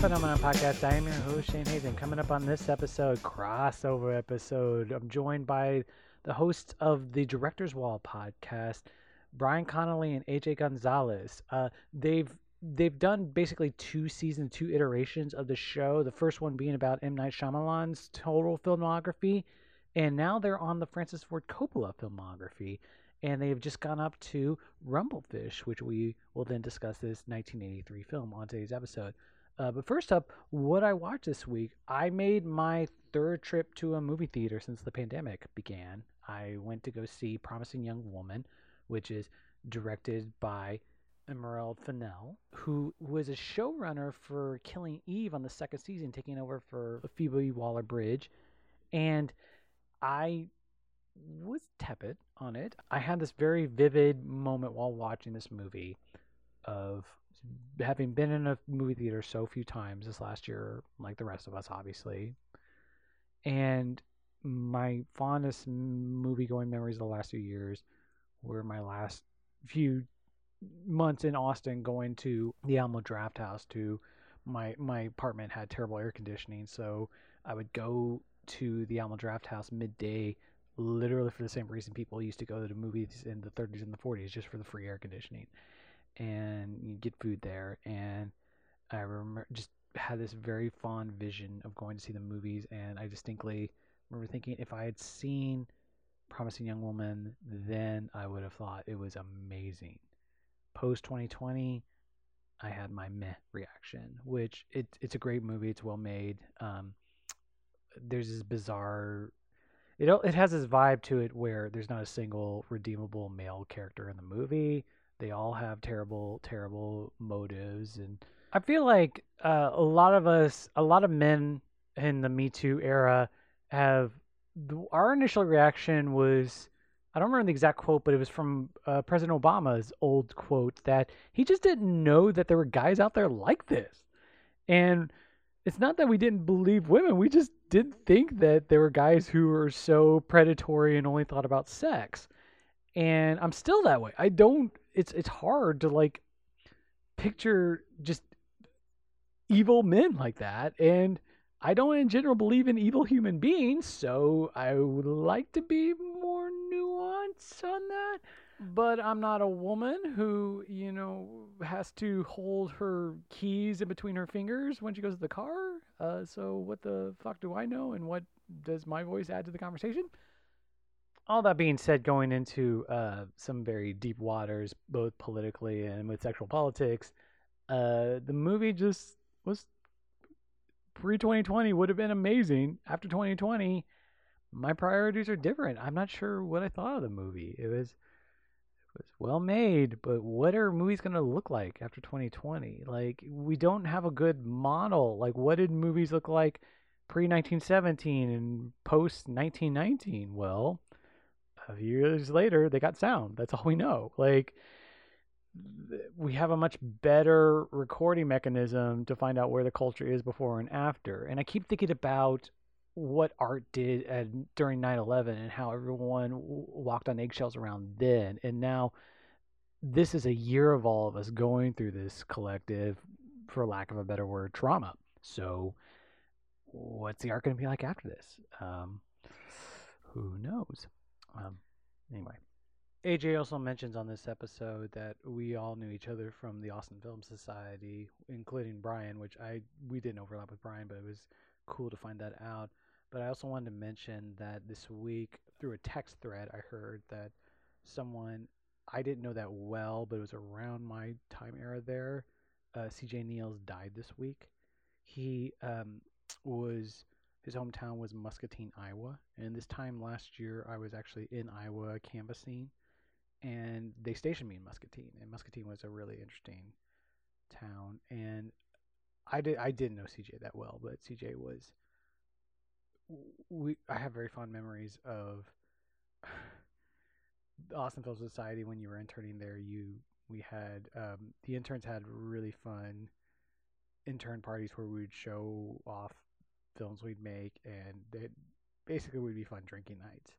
Phenomenon Podcast. I am your host, Shane Hazen. Coming up on this episode, crossover episode, I'm joined by the hosts of the Director's Wall podcast, Brian Connolly and AJ Gonzalez. Uh, they've they've done basically two seasons, two iterations of the show. The first one being about M Night Shyamalan's total filmography, and now they're on the Francis Ford Coppola filmography and they've just gone up to Rumblefish, which we will then discuss this 1983 film on today's episode. Uh, but first up, what I watched this week, I made my third trip to a movie theater since the pandemic began. I went to go see Promising Young Woman, which is directed by Emerald Fennell, who was a showrunner for Killing Eve on the second season, taking over for Phoebe Waller Bridge. And I was tepid on it. I had this very vivid moment while watching this movie of having been in a movie theater so few times this last year, like the rest of us, obviously. And my fondest movie going memories of the last few years were my last few months in Austin going to the Alamo Drafthouse to my my apartment had terrible air conditioning, so I would go to the Alamo Drafthouse midday literally for the same reason people used to go to the movies in the 30s and the 40s just for the free air conditioning and you get food there and i remember just had this very fond vision of going to see the movies and i distinctly remember thinking if i had seen promising young woman then i would have thought it was amazing post 2020 i had my meh reaction which it, it's a great movie it's well made um, there's this bizarre it it has this vibe to it where there's not a single redeemable male character in the movie. They all have terrible, terrible motives, and I feel like uh, a lot of us, a lot of men in the Me Too era, have our initial reaction was. I don't remember the exact quote, but it was from uh, President Obama's old quote that he just didn't know that there were guys out there like this. And it's not that we didn't believe women, we just didn't think that there were guys who were so predatory and only thought about sex. And I'm still that way. I don't it's it's hard to like picture just evil men like that and I don't in general believe in evil human beings, so I would like to be more nuanced on that but I'm not a woman who, you know, has to hold her keys in between her fingers when she goes to the car. Uh, so what the fuck do I know, and what does my voice add to the conversation? All that being said, going into uh, some very deep waters, both politically and with sexual politics, uh, the movie just was pre 2020 would have been amazing. After 2020, my priorities are different. I'm not sure what I thought of the movie. It was it was well made, but what are movies going to look like after 2020? Like, we don't have a good model. Like, what did movies look like pre 1917 and post 1919? Well, years later, they got sound. That's all we know. Like, we have a much better recording mechanism to find out where the culture is before and after. And I keep thinking about what art did at, during 9/11 and how everyone walked on eggshells around then and now this is a year of all of us going through this collective for lack of a better word trauma so what's the art going to be like after this um, who knows um, anyway AJ also mentions on this episode that we all knew each other from the Austin Film Society, including Brian, which I we didn't overlap with Brian, but it was cool to find that out. But I also wanted to mention that this week, through a text thread, I heard that someone, I didn't know that well, but it was around my time era there. Uh, CJ Niels died this week. He um, was, his hometown was Muscatine, Iowa. And this time last year, I was actually in Iowa canvassing. And they stationed me in Muscatine. And Muscatine was a really interesting town. And I, did, I didn't know CJ that well, but CJ was we I have very fond memories of the Austin Film Society when you were interning there. You we had um, the interns had really fun intern parties where we would show off films we'd make, and it basically would be fun drinking nights,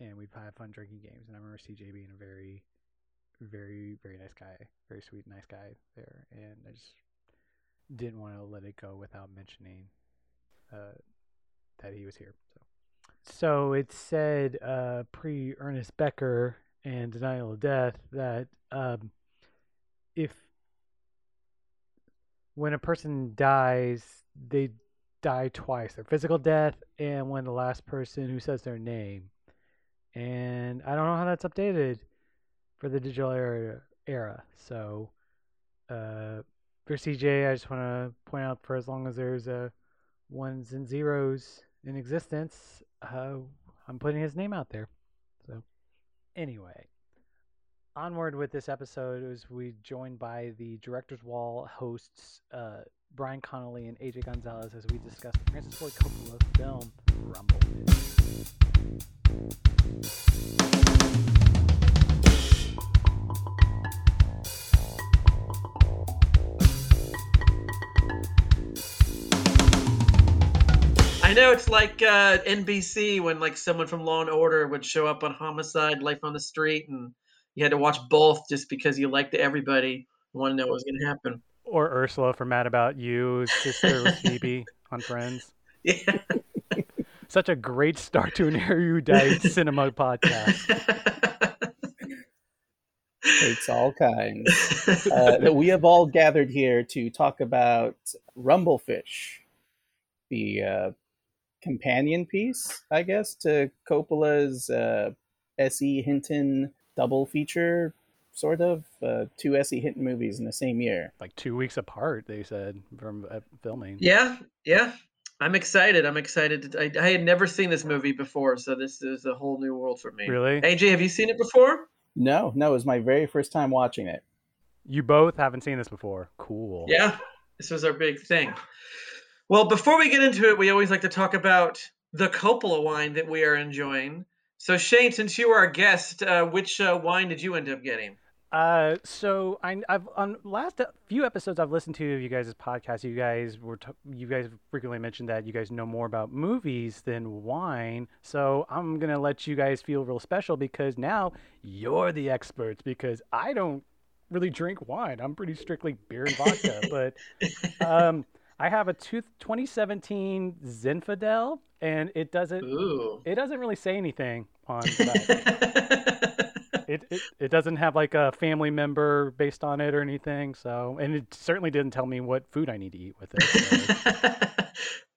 and we'd have fun drinking games. And I remember CJ being a very, very, very nice guy, very sweet, nice guy there, and I just didn't want to let it go without mentioning uh, that he was here. So, so it said uh, pre Ernest Becker and Denial of Death that um, if when a person dies, they die twice their physical death and when the last person who says their name. And I don't know how that's updated for the digital era. era. So, uh, for CJ, I just want to point out for as long as there's uh, ones and zeros in existence, uh, I'm putting his name out there. So, anyway, onward with this episode as we joined by the Director's Wall hosts uh, Brian Connolly and AJ Gonzalez as we discuss the Francis Ford Coppola film Rumble. I know it's like uh, NBC when like someone from Law and Order would show up on Homicide, Life on the Street, and you had to watch both just because you liked everybody, want to know what was going to happen. Or Ursula for Mad About You, sister with Phoebe on Friends. Yeah. Such a great start to an erudite cinema podcast. Takes all kinds. Uh, that we have all gathered here to talk about Rumblefish, the uh, companion piece, I guess, to Coppola's uh, S.E. Hinton double feature, sort of. Uh, two S.E. Hinton movies in the same year. Like two weeks apart, they said, from uh, filming. Yeah, yeah. I'm excited. I'm excited. I, I had never seen this movie before, so this is a whole new world for me. Really? AJ, have you seen it before? No, no, it was my very first time watching it. You both haven't seen this before. Cool. Yeah, this was our big thing. Well, before we get into it, we always like to talk about the Coppola wine that we are enjoying. So, Shane, since you are our guest, uh, which uh, wine did you end up getting? Uh, so I, I've on last few episodes I've listened to of you guys' podcast. You guys were t- you guys frequently mentioned that you guys know more about movies than wine. So I'm gonna let you guys feel real special because now you're the experts because I don't really drink wine. I'm pretty strictly beer and vodka. but um, I have a two, 2017 Zinfandel, and it doesn't Ooh. it doesn't really say anything on. it, it it doesn't have like a family member based on it or anything. So, and it certainly didn't tell me what food I need to eat with it. So.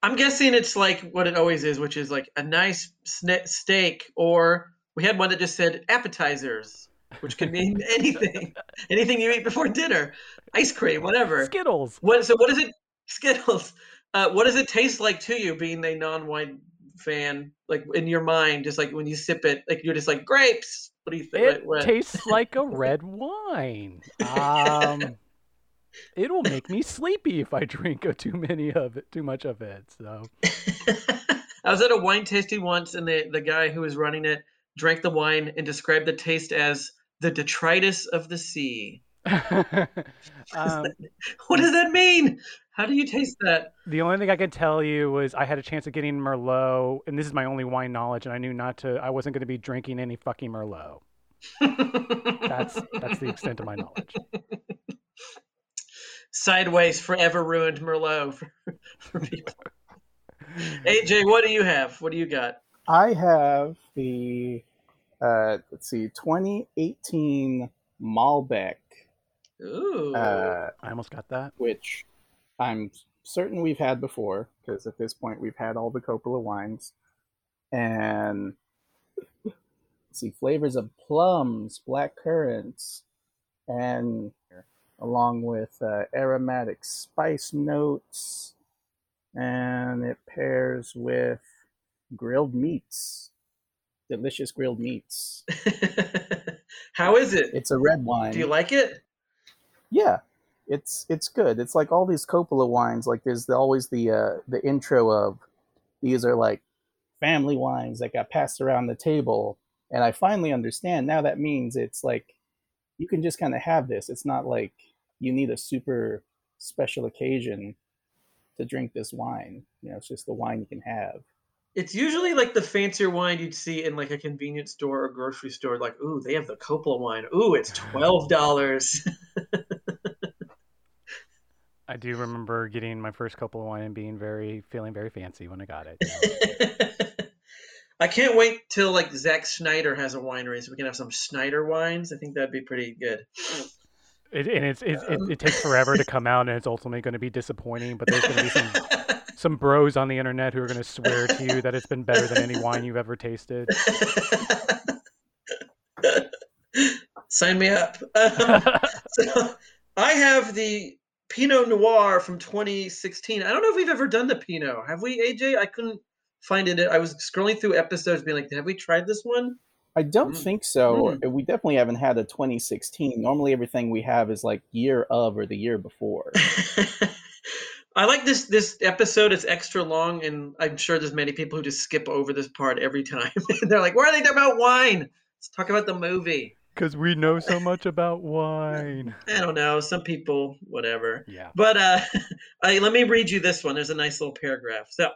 I'm guessing it's like what it always is, which is like a nice sne- steak, or we had one that just said appetizers, which could mean anything, anything you eat before dinner, ice cream, whatever. Skittles. What? So what does it? Skittles. Uh, what does it taste like to you, being a non-wine fan? Like in your mind, just like when you sip it, like you're just like grapes. What do you think? It What- tastes like a red wine. Um, it'll make me sleepy if I drink a too many of it, too much of it. So, I was at a wine tasting once, and the the guy who was running it drank the wine and described the taste as the detritus of the sea. um, What does that mean? How do you taste that? the only thing I could tell you was I had a chance of getting Merlot, and this is my only wine knowledge, and I knew not to. I wasn't going to be drinking any fucking Merlot. That's that's the extent of my knowledge. Sideways forever ruined Merlot for, for people. AJ, what do you have? What do you got? I have the uh, let's see, 2018 Malbec, Ooh. uh, I almost got that. which I'm certain we've had before because at this point we've had all the Coppola wines, and see flavors of plums, black currants, and along with uh, aromatic spice notes, and it pairs with grilled meats, delicious grilled meats. How is it? It's a red wine. Do you like it? Yeah, it's it's good. It's like all these Coppola wines. Like there's the, always the uh, the intro of these are like family wines that got passed around the table, and I finally understand now. That means it's like you can just kind of have this. It's not like you need a super special occasion to drink this wine. You know, it's just the wine you can have. It's usually like the fancier wine you'd see in like a convenience store or grocery store. Like, ooh, they have the Coppola wine. Ooh, it's twelve dollars. I do remember getting my first couple of wine and being very feeling very fancy when I got it. I can't wait till like Zack Snyder has a winery so we can have some Snyder wines. I think that'd be pretty good. It, and it's, it's it, it takes forever to come out, and it's ultimately going to be disappointing. But there's going to be some some bros on the internet who are going to swear to you that it's been better than any wine you've ever tasted. Sign me up. Um, so I have the Pinot Noir from 2016. I don't know if we've ever done the Pinot. Have we, AJ? I couldn't find it. I was scrolling through episodes, being like, "Have we tried this one?" I don't Mm. think so. We definitely haven't had a 2016. Normally, everything we have is like year of or the year before. I like this this episode. It's extra long, and I'm sure there's many people who just skip over this part every time. They're like, "Why are they talking about wine? Let's talk about the movie." Because we know so much about wine. I don't know. Some people, whatever. Yeah. But uh, I, let me read you this one. There's a nice little paragraph. So,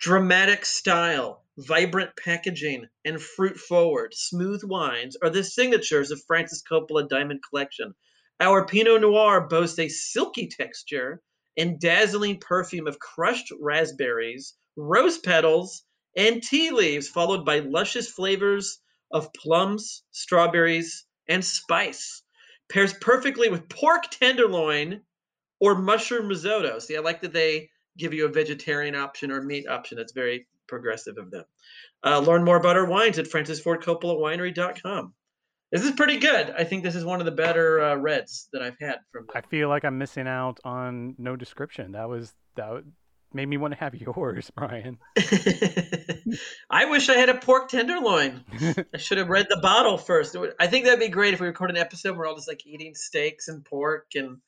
dramatic style, vibrant packaging, and fruit forward, smooth wines are the signatures of Francis Coppola Diamond Collection. Our Pinot Noir boasts a silky texture and dazzling perfume of crushed raspberries, rose petals, and tea leaves, followed by luscious flavors of plums, strawberries, and spice. Pairs perfectly with pork tenderloin or mushroom risotto. See, I like that they give you a vegetarian option or meat option. That's very progressive of them. Uh, learn more about our wines at francisfordcoppolawinery.com. This is pretty good. I think this is one of the better uh, reds that I've had from I feel like I'm missing out on no description. That was that made me want to have yours, Brian. I wish I had a pork tenderloin. I should have read the bottle first. Would- I think that'd be great if we record an episode where we're all just like eating steaks and pork, and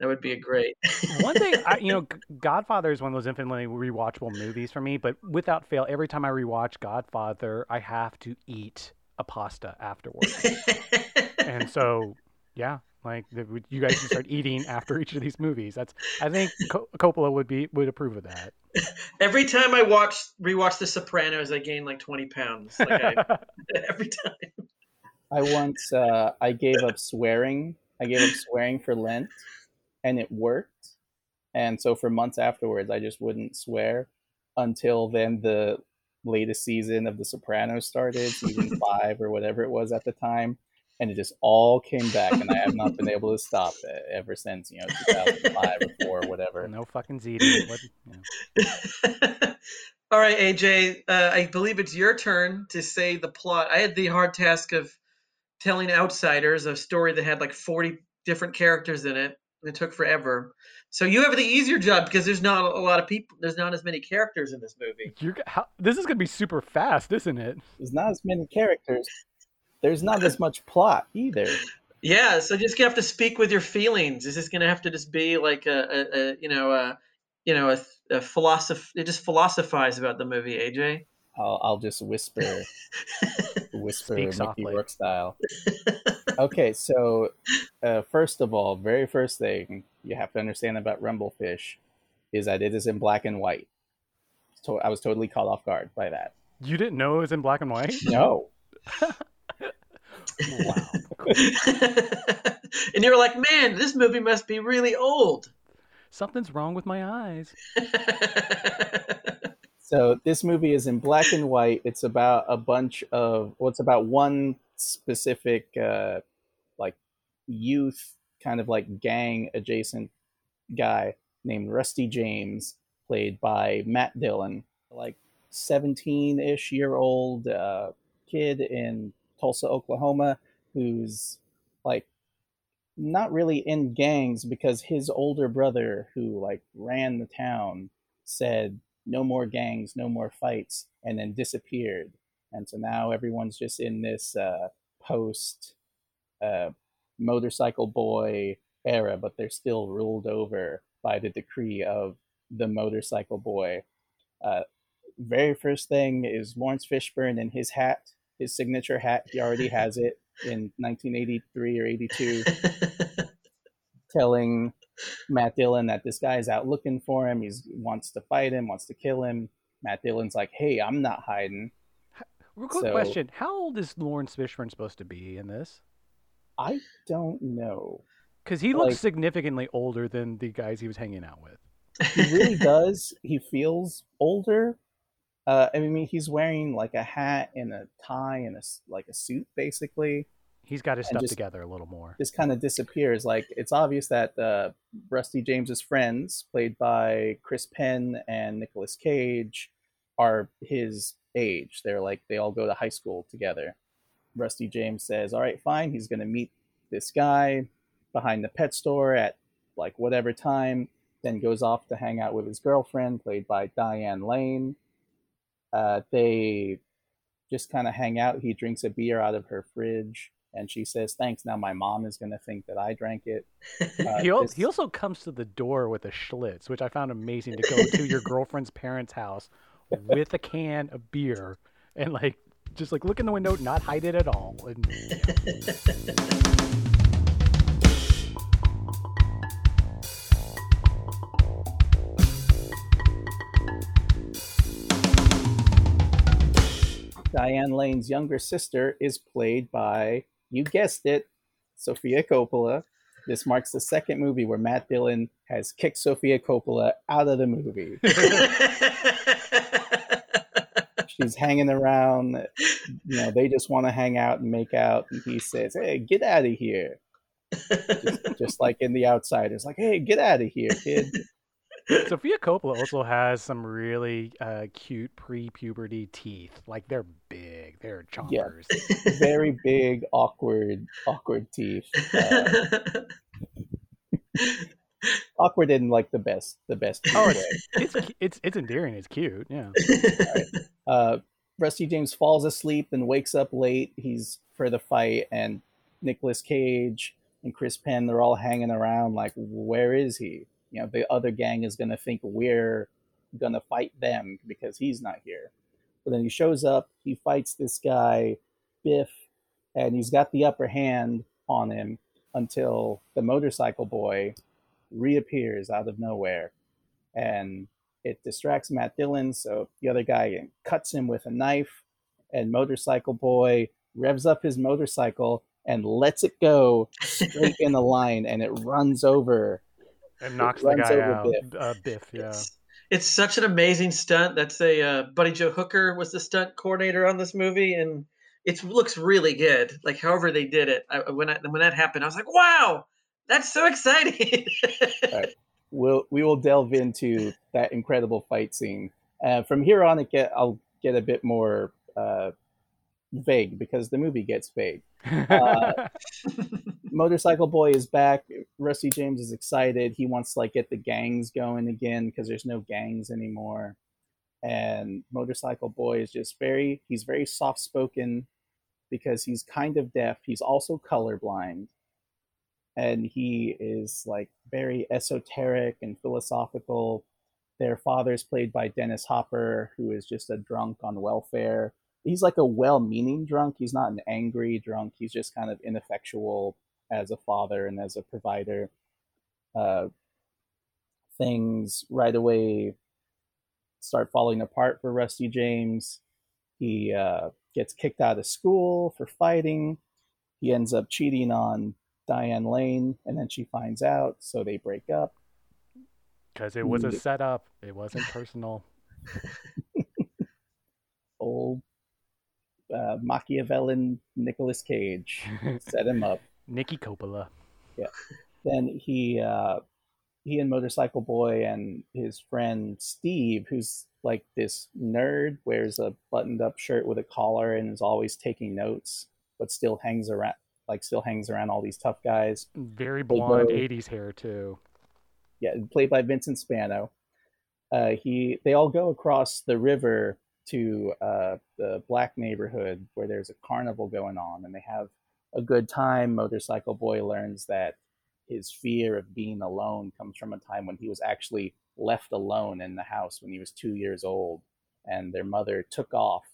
that would be a great. one thing, I, you know, Godfather is one of those infinitely rewatchable movies for me. But without fail, every time I rewatch Godfather, I have to eat a pasta afterwards. and so, yeah, like the, you guys can start eating after each of these movies. That's I think Co- Coppola would be would approve of that. Every time I watch rewatch The Sopranos, I gain like twenty pounds. Like I, every time. I once uh, I gave up swearing. I gave up swearing for Lent, and it worked. And so for months afterwards, I just wouldn't swear until then the latest season of The Sopranos started, season five or whatever it was at the time, and it just all came back, and I have not been able to stop it ever since you know 2005 or four or whatever. no fucking ziti. What, you know. All right, AJ. Uh, I believe it's your turn to say the plot. I had the hard task of telling outsiders a story that had like forty different characters in it. It took forever. So you have the easier job because there's not a lot of people. There's not as many characters in this movie. You're, how, this is gonna be super fast, isn't it? There's not as many characters. There's not as much plot either. Yeah, so just gonna have to speak with your feelings. Is this gonna have to just be like a, a, a you know a you know a, a philosoph? It just philosophize about the movie, AJ. I'll, I'll just whisper, whisper Speak Mickey softly. Rourke style. okay, so uh, first of all, very first thing you have to understand about Rumblefish is that it is in black and white. To- I was totally caught off guard by that. You didn't know it was in black and white. No, wow. and you're like, man, this movie must be really old. Something's wrong with my eyes. So this movie is in black and white. It's about a bunch of well, it's about one specific uh, like youth kind of like gang adjacent guy named Rusty James, played by Matt Dillon, like 17-ish year old uh, kid in Tulsa, Oklahoma, who's like not really in gangs because his older brother who like ran the town said no more gangs, no more fights, and then disappeared. And so now everyone's just in this uh, post uh, motorcycle boy era, but they're still ruled over by the decree of the motorcycle boy. Uh, very first thing is Laurence Fishburne in his hat, his signature hat. He already has it in 1983 or 82 telling Matt Dillon that this guy is out looking for him. He wants to fight him, wants to kill him. Matt Dillon's like, "Hey, I'm not hiding." Real quick So- question: How old is Laurence Fishburne supposed to be in this? I don't know. Because he looks Like- significantly older than the guys he was hanging out with. he really does. He feels older. Uh, I mean, he's wearing like a hat and a tie and a like a suit, basically. He's got his stuff just- together a little more. Just kind of disappears. Like it's obvious that uh, Rusty James's friends, played by Chris Penn and Nicolas Cage, are his age. They're like they all go to high school together. Rusty James says, "All right, fine." He's going to meet this guy behind the pet store at like whatever time. Then goes off to hang out with his girlfriend, played by Diane Lane. Uh, they just kind of hang out. He drinks a beer out of her fridge, and she says, "Thanks." Now my mom is going to think that I drank it. Uh, he, al- this- he also comes to the door with a Schlitz, which I found amazing to go to your girlfriend's parents' house with a can of beer and like just like look in the window, not hide it at all. And, yeah. Diane Lane's younger sister is played by, you guessed it, Sofia Coppola. This marks the second movie where Matt Dillon has kicked Sofia Coppola out of the movie. She's hanging around, you know, they just want to hang out and make out, and he says, Hey, get out of here. Just, just like in The Outsiders, like, hey, get out of here, kid. Sofia Coppola also has some really uh, cute pre-puberty teeth. Like they're big, they're Yeah. chompers. Very big, awkward, awkward teeth. Uh, awkward in like the best, the best Oh, way. it's it's it's endearing. It's cute. Yeah. uh, Rusty James falls asleep and wakes up late. He's for the fight, and Nicolas Cage and Chris Penn, they're all hanging around like, where is he? You know, the other gang is going to think we're going to fight them because he's not here. But then he shows up, he fights this guy, Biff, and he's got the upper hand on him until the motorcycle boy reappears out of nowhere. And it distracts Matt Dillon, so the other guy cuts him with a knife, and Motorcycle Boy revs up his motorcycle and lets it go straight in the line, and it runs over. And knocks the guy out. Biff. Uh, Biff. Yeah. It's, it's such an amazing stunt. That's a uh, Buddy Joe Hooker was the stunt coordinator on this movie, and it looks really good. Like however they did it. I, when I, when that happened, I was like, "Wow, that's so exciting!" We'll we will delve into that incredible fight scene. Uh, from here on, it get I'll get a bit more uh, vague because the movie gets vague. Uh, Motorcycle Boy is back. Rusty James is excited. He wants to like get the gangs going again because there's no gangs anymore. And Motorcycle Boy is just very he's very soft spoken because he's kind of deaf. He's also colorblind. And he is like very esoteric and philosophical. Their father's played by Dennis Hopper, who is just a drunk on welfare. He's like a well meaning drunk. He's not an angry drunk. He's just kind of ineffectual as a father and as a provider. Uh, things right away start falling apart for Rusty James. He uh, gets kicked out of school for fighting. He ends up cheating on Diane Lane, and then she finds out, so they break up. Because it was a Mm. setup. It wasn't personal. Old uh, Machiavellian Nicolas Cage set him up. Nikki Coppola. Yeah. Then he uh, he and Motorcycle Boy and his friend Steve, who's like this nerd, wears a buttoned up shirt with a collar and is always taking notes, but still hangs around like still hangs around all these tough guys. Very blonde go- 80s hair, too. Yeah, played by Vincent Spano. Uh, he they all go across the river to uh, the black neighborhood where there's a carnival going on, and they have a good time. Motorcycle Boy learns that his fear of being alone comes from a time when he was actually left alone in the house when he was two years old, and their mother took off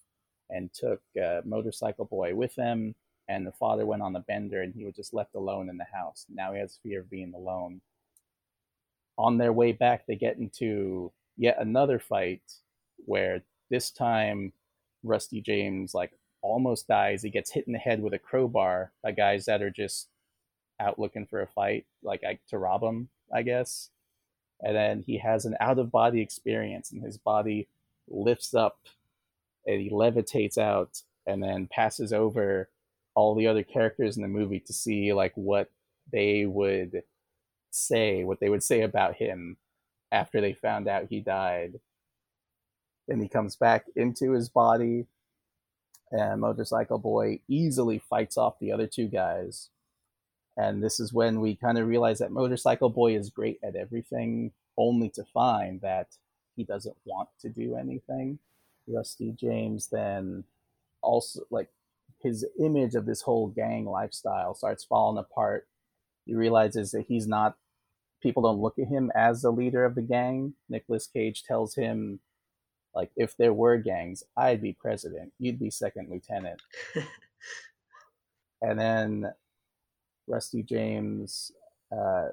and took uh, Motorcycle Boy with them, and the father went on the bender, and he was just left alone in the house. Now he has fear of being alone. On their way back, they get into yet another fight where this time Rusty James like almost dies. He gets hit in the head with a crowbar by guys that are just out looking for a fight, like I, to rob him, I guess. And then he has an out of body experience, and his body lifts up and he levitates out and then passes over all the other characters in the movie to see like what they would say, what they would say about him after they found out he died. Then he comes back into his body, and Motorcycle Boy easily fights off the other two guys. And this is when we kind of realize that Motorcycle Boy is great at everything, only to find that he doesn't want to do anything. Rusty James then also, like, his image of this whole gang lifestyle starts falling apart. He realizes that he's not people don't look at him as the leader of the gang. Nicolas Cage tells him, like, if there were gangs, I'd be president. You'd be second lieutenant. and then Rusty James, uh,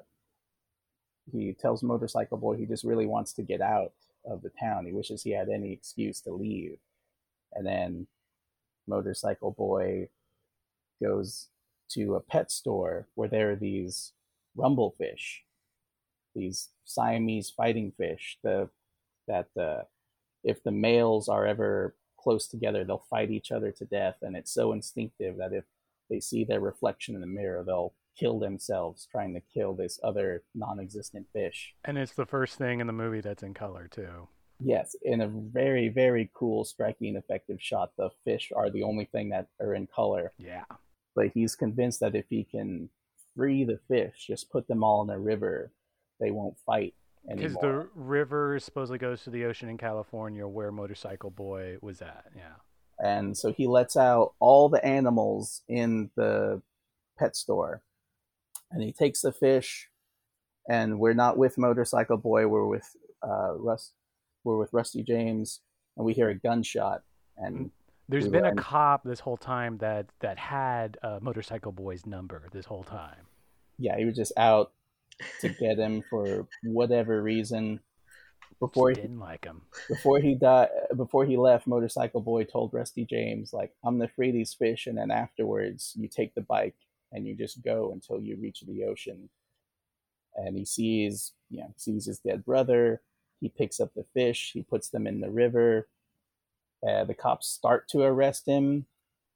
he tells Motorcycle Boy he just really wants to get out of the town. He wishes he had any excuse to leave. And then Motorcycle Boy goes to a pet store where there are these rumblefish these Siamese fighting fish. The that the if the males are ever close together, they'll fight each other to death, and it's so instinctive that if they see their reflection in the mirror, they'll kill themselves trying to kill this other non-existent fish. And it's the first thing in the movie that's in color too. Yes, in a very very cool, striking, effective shot. The fish are the only thing that are in color. Yeah. But he's convinced that if he can free the fish, just put them all in a river, they won't fight because the river supposedly goes to the ocean in California where Motorcycle Boy was at. Yeah. And so he lets out all the animals in the pet store. And he takes the fish and we're not with Motorcycle Boy, we're with uh Rust we're with Rusty James and we hear a gunshot and mm. there's been a cop this whole time that that had uh, Motorcycle Boy's number this whole time. Yeah, he was just out to get him for whatever reason. Before Just didn't he, like him. Before he died, before he left, Motorcycle Boy told Rusty James, "Like I'm gonna free these fish, and then afterwards, you take the bike and you just go until you reach the ocean." And he sees, you know, sees his dead brother. He picks up the fish. He puts them in the river. Uh, the cops start to arrest him,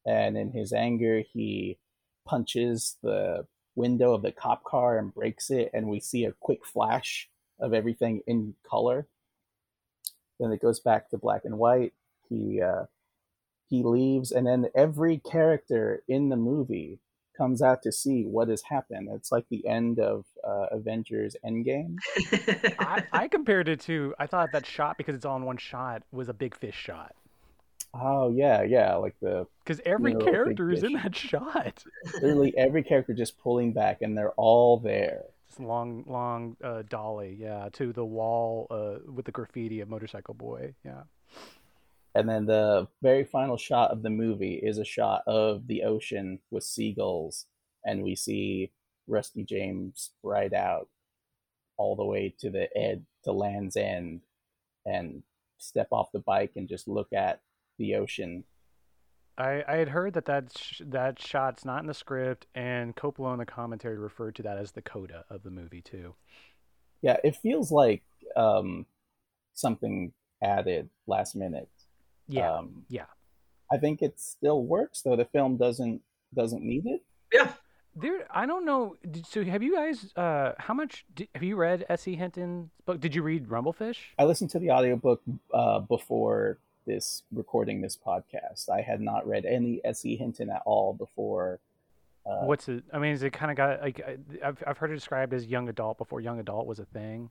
and in his anger, he punches the window of the cop car and breaks it, and we see a quick flash of everything in color. Then it goes back to black and white. He uh, he leaves, and then every character in the movie comes out to see what has happened. It's like the end of uh, Avengers Endgame. I, I compared it to I thought that shot because it's all in one shot was a big fish shot. Oh yeah, yeah, like the because every you know, character is in that shot. Literally every character just pulling back, and they're all there. This long, long uh, dolly, yeah, to the wall uh, with the graffiti of Motorcycle Boy, yeah. And then the very final shot of the movie is a shot of the ocean with seagulls, and we see Rusty James ride out all the way to the ed to Land's End, and step off the bike and just look at the ocean. I, I had heard that that, sh- that shot's not in the script, and Coppola in the commentary referred to that as the coda of the movie too. Yeah, it feels like um, something added last minute. Yeah, um, yeah. I think it still works though. The film doesn't doesn't need it. Yeah. There, I don't know. So, have you guys? Uh, how much did, have you read S.E. Hinton's book? Did you read Rumblefish? I listened to the audiobook uh, before this recording this podcast. I had not read any S.E. Hinton at all before. Uh, What's it? I mean, is it kind of got like I've I've heard it described as young adult before young adult was a thing.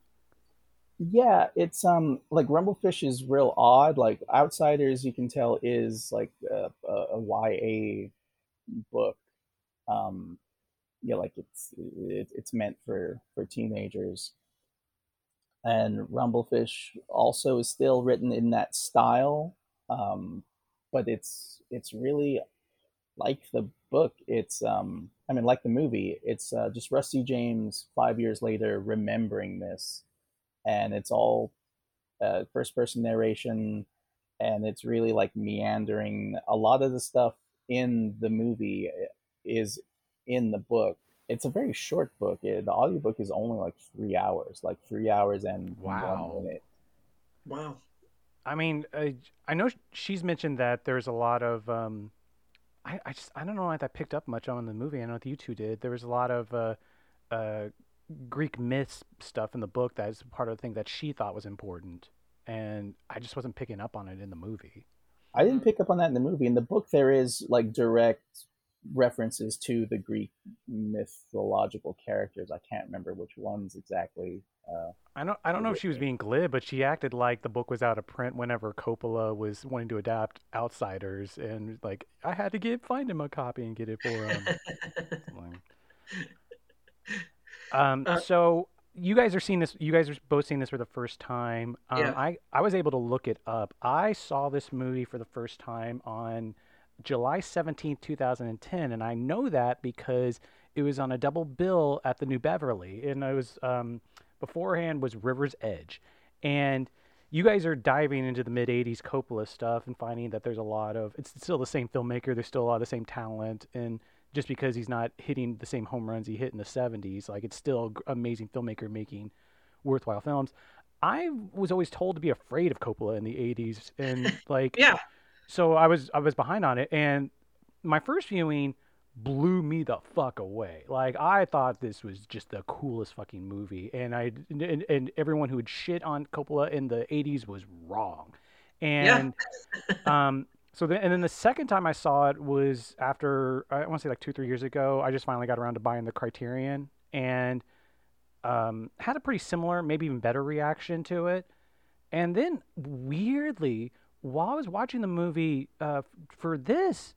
Yeah, it's um like Rumblefish is real odd. Like Outsiders, you can tell is like a, a, a YA book. Um, yeah, like it's it, it's meant for for teenagers and Rumblefish also is still written in that style, um, but it's it's really like the book. It's um, I mean, like the movie. It's uh, just Rusty James five years later remembering this, and it's all uh, first person narration, and it's really like meandering. A lot of the stuff in the movie is in the book, it's a very short book. It, the audiobook is only like three hours, like three hours and Wow. one minute. Wow. I mean, uh, I know she's mentioned that there's a lot of. Um, I, I just I don't know why that picked up much on the movie. I know that you two did. There was a lot of uh, uh, Greek myths stuff in the book that's part of the thing that she thought was important, and I just wasn't picking up on it in the movie. I didn't pick up on that in the movie. In the book, there is like direct references to the Greek mythological characters. I can't remember which ones exactly. Uh, I don't I don't know if she was being glib, but she acted like the book was out of print whenever Coppola was wanting to adapt Outsiders, and like I had to get find him a copy and get it for him. um, Uh, so you guys are seeing this. You guys are both seeing this for the first time. Um, Yeah. I I was able to look it up. I saw this movie for the first time on July seventeenth, two thousand and ten, and I know that because it was on a double bill at the New Beverly, and it was um, beforehand was River's Edge, and you guys are diving into the mid 80s Coppola stuff and finding that there's a lot of it's still the same filmmaker, there's still a lot of the same talent and just because he's not hitting the same home runs he hit in the 70s, like it's still amazing filmmaker making worthwhile films. I was always told to be afraid of Coppola in the 80s and like yeah. So I was I was behind on it, and my first viewing blew me the fuck away. Like I thought this was just the coolest fucking movie, and I and, and everyone who had shit on Coppola in the '80s was wrong. And um, so then and then the second time I saw it was after I want to say like two three years ago. I just finally got around to buying the Criterion and um, had a pretty similar, maybe even better reaction to it. And then weirdly, while I was watching the movie uh, for this,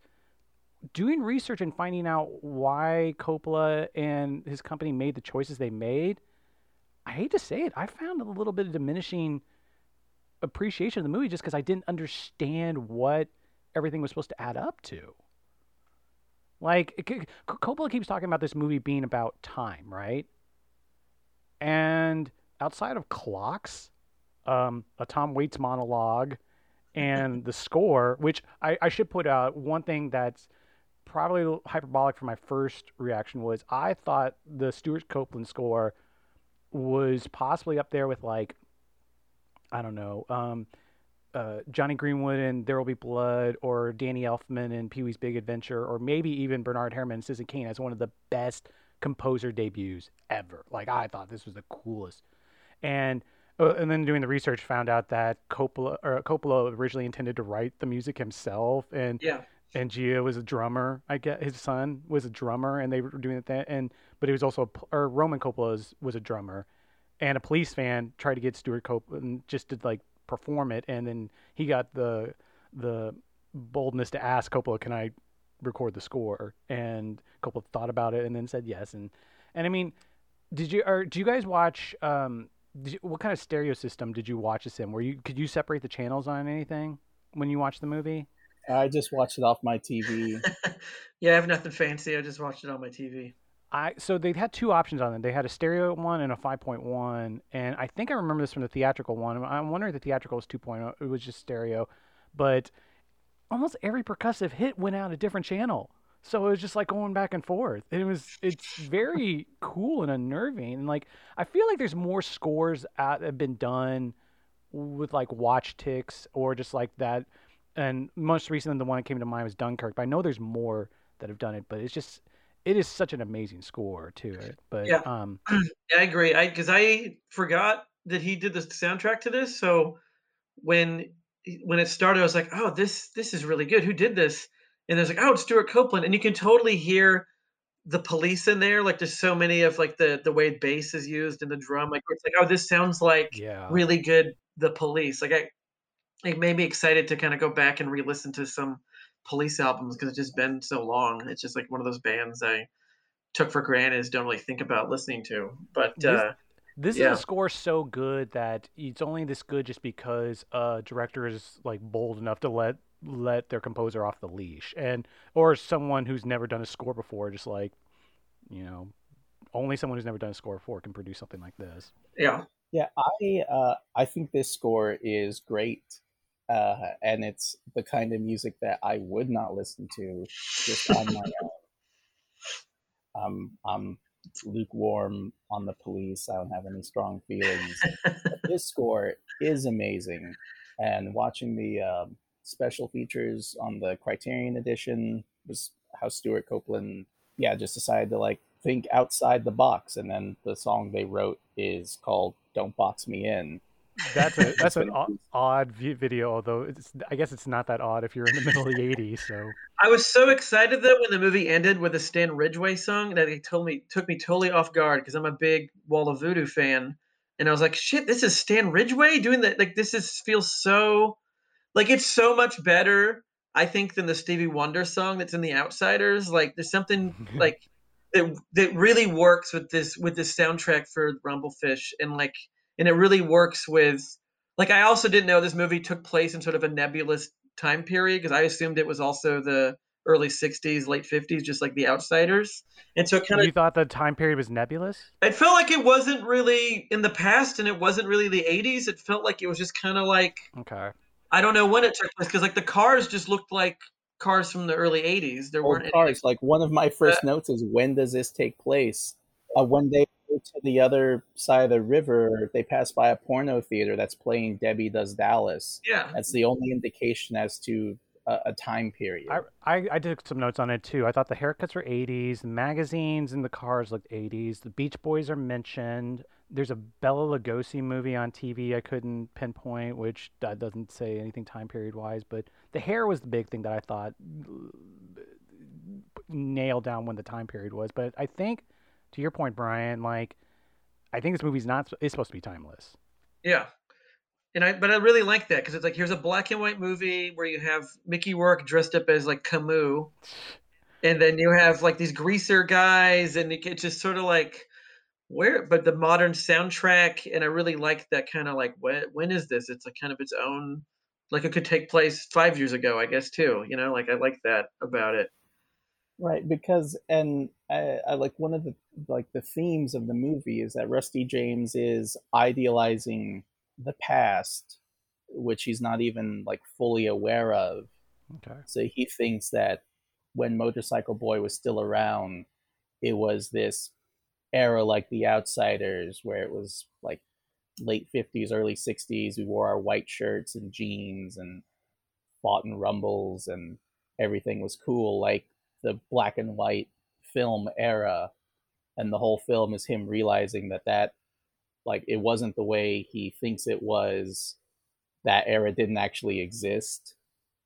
doing research and finding out why Coppola and his company made the choices they made, I hate to say it, I found a little bit of diminishing appreciation of the movie just because I didn't understand what everything was supposed to add up to. Like, C- Coppola keeps talking about this movie being about time, right? And outside of clocks, um, a Tom Waits monologue, and the score, which I, I should put out one thing that's probably hyperbolic for my first reaction was I thought the Stewart Copeland score was possibly up there with like I don't know um, uh, Jonny Greenwood and There Will Be Blood or Danny Elfman and Pee Wee's Big Adventure or maybe even Bernard Herrmann and Citizen Kane as one of the best composer debuts ever. Like I thought this was the coolest, and and then doing the research found out that Coppola or Coppola originally intended to write the music himself and Yeah. and Gia was a drummer. I guess his son was a drummer, and they were doing that. And but he was also a, or Roman Coppola was, was a drummer, and a police fan tried to get Stewart Copeland just to like perform it, and then he got the the boldness to ask Coppola, "Can I record the score?" And Coppola thought about it and then said yes. And and I mean, did you or do you guys watch? Um, you, what kind of stereo system did you watch this in? Were you could you separate the channels on anything when you watched the movie? I just watched it off my TV. yeah, I have nothing fancy. I just watched it on my TV. I so they had two options on it. They had a stereo one and a 5.1, and I think I remember this from the theatrical one. I'm wondering if the theatrical was 2.0. It was just stereo, but almost every percussive hit went out a different channel. So it was just like going back and forth. It was it's very cool and unnerving. And like I feel like there's more scores out that have been done with like watch ticks or just like that. And most recently, the one that came to mind was Dunkirk. But I know there's more that have done it. But it's just it is such an amazing score to it. But Yeah. um, Yeah, I agree. I because I forgot that he did the soundtrack to this. So when when it started, I was like, "Oh, this this is really good. Who did this?" And there's like, "Oh, it's Stewart Copeland," and you can totally hear the police in there. Like, there's so many of like the the way bass is used in the drum. Like, it's like, "Oh, this sounds like yeah, really good." The police. Like, I it made me excited to kind of go back and re-listen to some police albums because it's just been so long. It's just like one of those bands I took for granted, is don't really think about listening to. But This- uh, This Yeah. is a score so good that it's only this good just because a director is like bold enough to let let their composer off the leash, and or someone who's never done a score before, just like you know, only someone who's never done a score before can produce something like this. yeah, Yeah, I uh, I think this score is great, uh, and it's the kind of music that I would not listen to just on my own. I'm I'm lukewarm on the police. I don't have any strong feelings. this score is amazing, and watching the um, special features on the Criterion edition was how Stewart Copeland, yeah, just decided to like think outside the box, and then the song they wrote is called "Don't Box Me In." That's a that's an odd video, although it's I guess it's not that odd if you're in the middle of the '80s. So I was so excited though when the movie ended with a Stan Ridgway song that it told me took me totally off guard because I'm a big Wall of Voodoo fan, and I was like, "Shit, this is Stan Ridgway doing that!" Like this is feels so like it's so much better, I think, than the Stevie Wonder song that's in The Outsiders. Like there's something like that that really works with this with this soundtrack for Rumblefish, and like and it really works with like I also didn't know this movie took place in sort of a nebulous time period because I assumed it was also the early 60s late 50s just like the outsiders and so kind of you thought the time period was nebulous it felt like it wasn't really in the past and it wasn't really the 80s it felt like it was just kind of like okay I don't know when it took place because like the cars just looked like cars from the early '80s. There Old weren't cars. Any... Like one of my first uh, notes is when does this take place? Uh, when they go to the other side of the river, they pass by a porno theater that's playing Debbie Does Dallas. Yeah, that's the only indication as to a, a time period. I, I, I took some notes on it too. I thought the haircuts were 80s, the magazines and the cars looked 80s. The Beach Boys are mentioned there's a Bela Lugosi movie on TV I couldn't pinpoint, which doesn't say anything time period wise, but the hair was the big thing that I thought nailed down when the time period was. But I think, to your point, Brian, like I think this movie's not is supposed to be timeless. Yeah, and I but I really like that because it's like here's a black and white movie where you have Mickey Rourke dressed up as like Camus, and then you have like these greaser guys, and it's just sort of like where but the modern soundtrack and i really like that kind of like when, when is this? It's like kind of its own like it could take place five years ago i guess too you know like i like that about it. Right because and I, I like one of the like the themes of the movie is that rusty james is idealizing the past which he's not even like fully aware of. Okay. So he thinks that when motorcycle boy was still around it was this era like The Outsiders, where it was like late 50s, early 60s. We wore our white shirts and jeans and fought in rumbles and everything was cool, like the black and white film era. And the whole film is him realizing that that, like, it wasn't the way he thinks it was. That era didn't actually exist,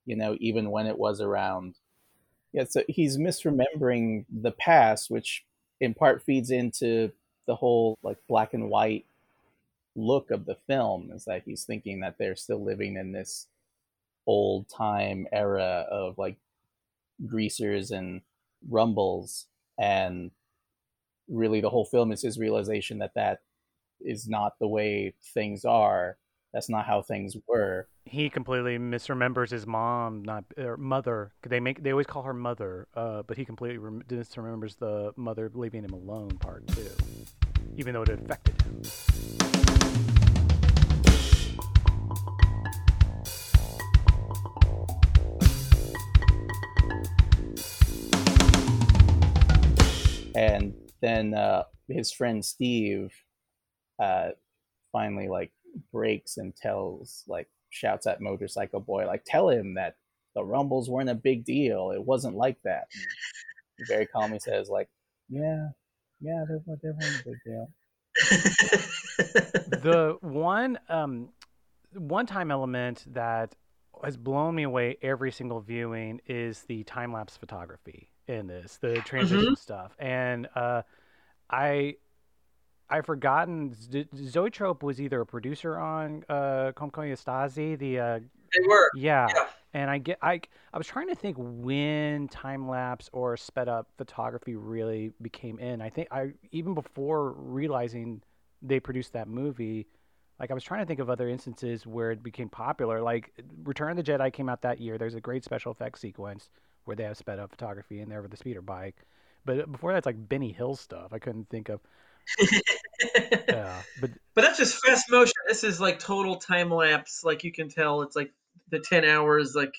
you know, even when it was around. Yeah, so he's misremembering the past, which in part feeds into the whole like black and white look of the film is that he's thinking that they're still living in this old time era of like greasers and rumbles. And really the whole film is his realization that that is not the way things are that's not how things were. He completely misremembers his mom, not or mother. They make they always call her mother, uh, but he completely rem- misremembers the mother leaving him alone part too, even though it affected him. And then uh, his friend Steve uh, finally like breaks and tells like shouts at motorcycle boy like tell him that the rumbles weren't a big deal. It wasn't like that. And very calmly says like yeah yeah they, they weren't a big deal. The one um one time element that has blown me away every single viewing is the time lapse photography in this the transition mm-hmm. stuff. And uh i I've forgotten. Zoetrope was either a producer on uh, Koyaanisqatsi. The uh, they were. Yeah. yeah. And I get I I was trying to think when time lapse or sped up photography really became in. I think I even before realizing they produced that movie, like I was trying to think of other instances where it became popular. Like Return of the Jedi came out that year. There's a great special effects sequence where they have sped up photography in there with the speeder bike. But before that's like Benny Hill stuff. I couldn't think of yeah, but but that's just fast motion. This is like total time lapse. Like you can tell, it's like the ten hours, like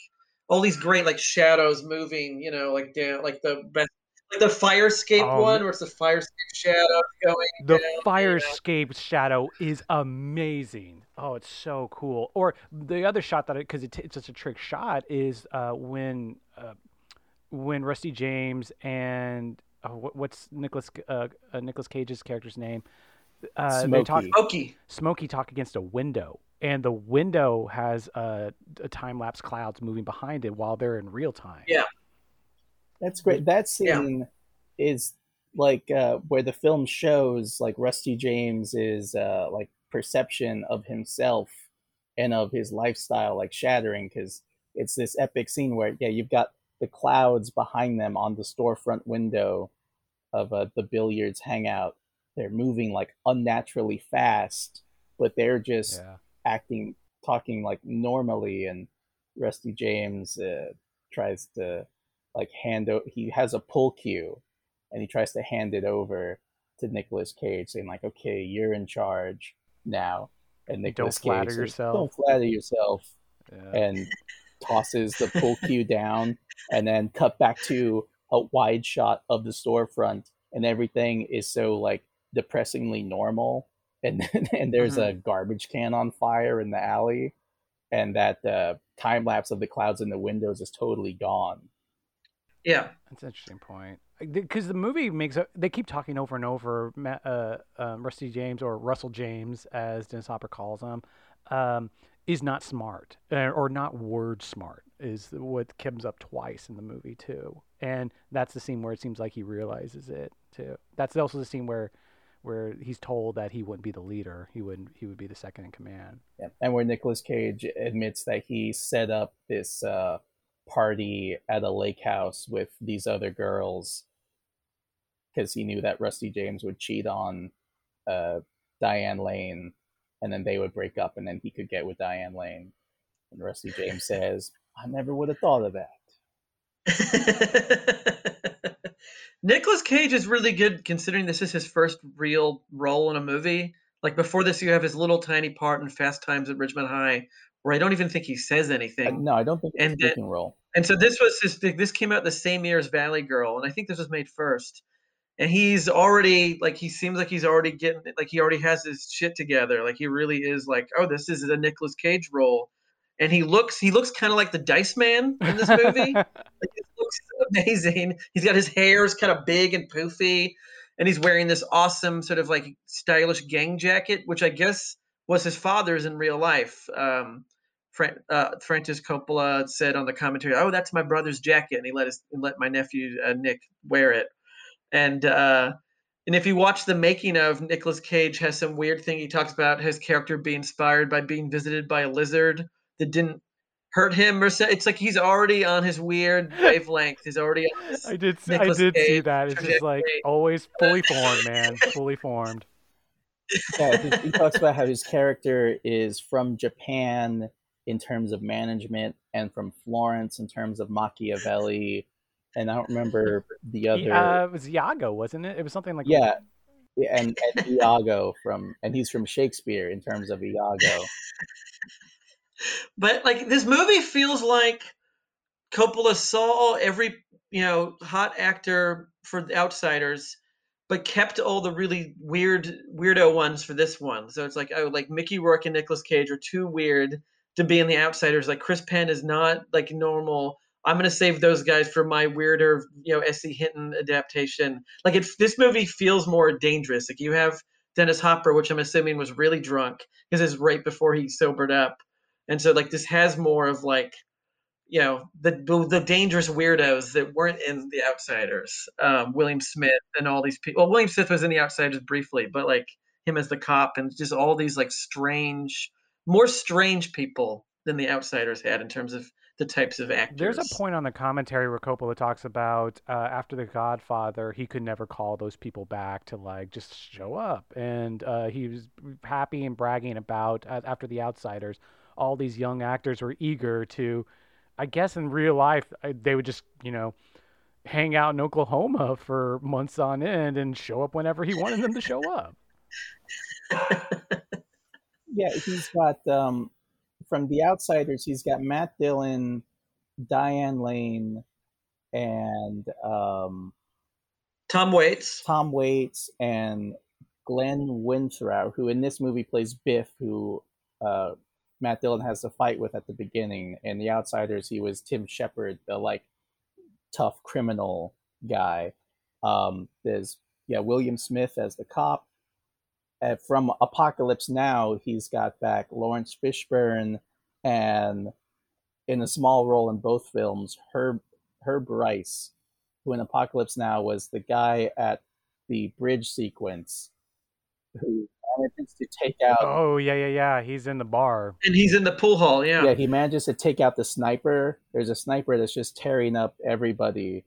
all these great like shadows moving. You know, like down, like the best Like the Firescape Um, one, where it's the Firescape shadow going. The down, Firescape shadow is amazing. Oh, it's so cool. Or the other shot that because it, it's just a trick shot is uh, when uh, when Rusty James and uh, what, what's Nicolas uh, uh, Nicolas Cage's character's name? Uh, they talk Smokey. Smokey. Smokey talk against a window, and the window has uh, a time lapse clouds moving behind it while they're in real time. Yeah. That's great. That Yeah. scene is like uh, where the film shows like Rusty James is uh, like perception of himself and of his lifestyle like shattering because it's this epic scene where yeah you've got the clouds behind them on the storefront window of uh, the billiards hangout. They're moving like unnaturally fast, but they're just Yeah. acting talking like normally and rusty james uh, tries to like hand o- he has a pull cue and he tries to hand it over to Nicolas cage saying like okay you're in charge now and Nicolas flatter cage says, yourself. don't flatter yourself Yeah. and tosses the pull cue down and then cut back to a wide shot of the storefront and everything is so like depressingly normal and and there's a garbage can on fire in the alley and that uh, time lapse of the clouds in the windows is totally gone Yeah. That's an interesting point. Because the movie makes a, they keep talking over and over. Ma- Uh, um, Rusty James or Russell James, as Dennis Hopper calls him, um, is not smart uh, or not word smart. Is what comes up twice in the movie too, and that's the scene where it seems like he realizes it too. That's also the scene where where he's told that he wouldn't be the leader. He would he would be the second in command. Yeah. and where Nicolas Cage admits that he set up this uh, party at a lake house with these other girls because he knew that Rusty James would cheat on uh, Diane Lane, and then they would break up, and then he could get with Diane Lane. And Rusty James says, "I never would have thought of that." Nicolas Cage is really good considering this is his first real role in a movie. Like before this, you have his little tiny part in Fast Times at Ridgemont High, where I don't even think he says anything. no, I don't think And a then- role. And so this was his. This came out the same year as Valley Girl, and I think this was made first. And he's already like he seems like he's already getting like he already has his shit together. Like he really is like, oh, this is a Nicolas Cage role, and he looks he looks kind of like the Dice Man in this movie. Like, it looks amazing. He's got his hair is kind of big and poofy, and he's wearing this awesome sort of like stylish gang jacket, which I guess was his father's in real life. Um, Fran- uh, Francis Coppola said on the commentary, "Oh, that's my brother's jacket," and he let his let my nephew uh, Nick wear it. And uh, and if you watch the making of Nicolas Cage, has some weird thing he talks about his character being inspired by being visited by a lizard that didn't hurt him or so. It's like he's already on his weird wavelength. He's already on I did see, I Nicolas did see that. It's just like always fully formed, man, fully formed. yeah, he, he talks about how his character is from Japan in terms of management and from Florence in terms of Machiavelli. And I don't remember the other. Uh, it was Iago, wasn't it? It was something like yeah, yeah, and, and Iago from, and he's from Shakespeare in terms of Iago. But like this movie feels like Coppola saw every you know hot actor for the outsiders, but kept all the really weird weirdo ones for this one. So it's like oh like Mickey Rourke and Nicolas Cage are too weird to be in the outsiders. Like Chris Penn is not like normal. I'm gonna save those guys for my weirder, you know, S.E. Hinton adaptation. Like it, this movie feels more dangerous. Like you have Dennis Hopper, which I'm assuming was really drunk because it's right before he sobered up, and so like this has more of like, you know, the the, dangerous weirdos that weren't in The Outsiders. Um, William Smith and all these people. Well, William Smith was in The Outsiders briefly, but like him as the cop and just all these like strange, more strange people than The Outsiders had in terms of the types of actors. There's a point on the commentary where Coppola talks about uh, after The Godfather, he could never call those people back to like just show up, and uh, he was happy and bragging about uh, after The Outsiders, all these young actors were eager to, I guess in real life they would just you know hang out in Oklahoma for months on end and show up whenever he wanted them to show up. Yeah, he's got um, from The Outsiders. He's got Matt Dillon, Diane Lane, and um, Tom Waits. Tom Waits and Glenn Withrow, who in this movie plays Biff, who uh, Matt Dillon has a fight with at the beginning. And The Outsiders, he was Tim Shepard, the like tough criminal guy. Um, there's yeah William Smith as the cop. Uh, from Apocalypse Now, he's got back Laurence Fishburne and in a small role in both films, Herb Herb Rice, who in Apocalypse Now was the guy at the bridge sequence who manages to take out. Oh yeah, yeah, yeah. He's in the bar, and he's in the pool hall. Yeah, yeah. He manages to take out the sniper. There's a sniper that's just tearing up everybody,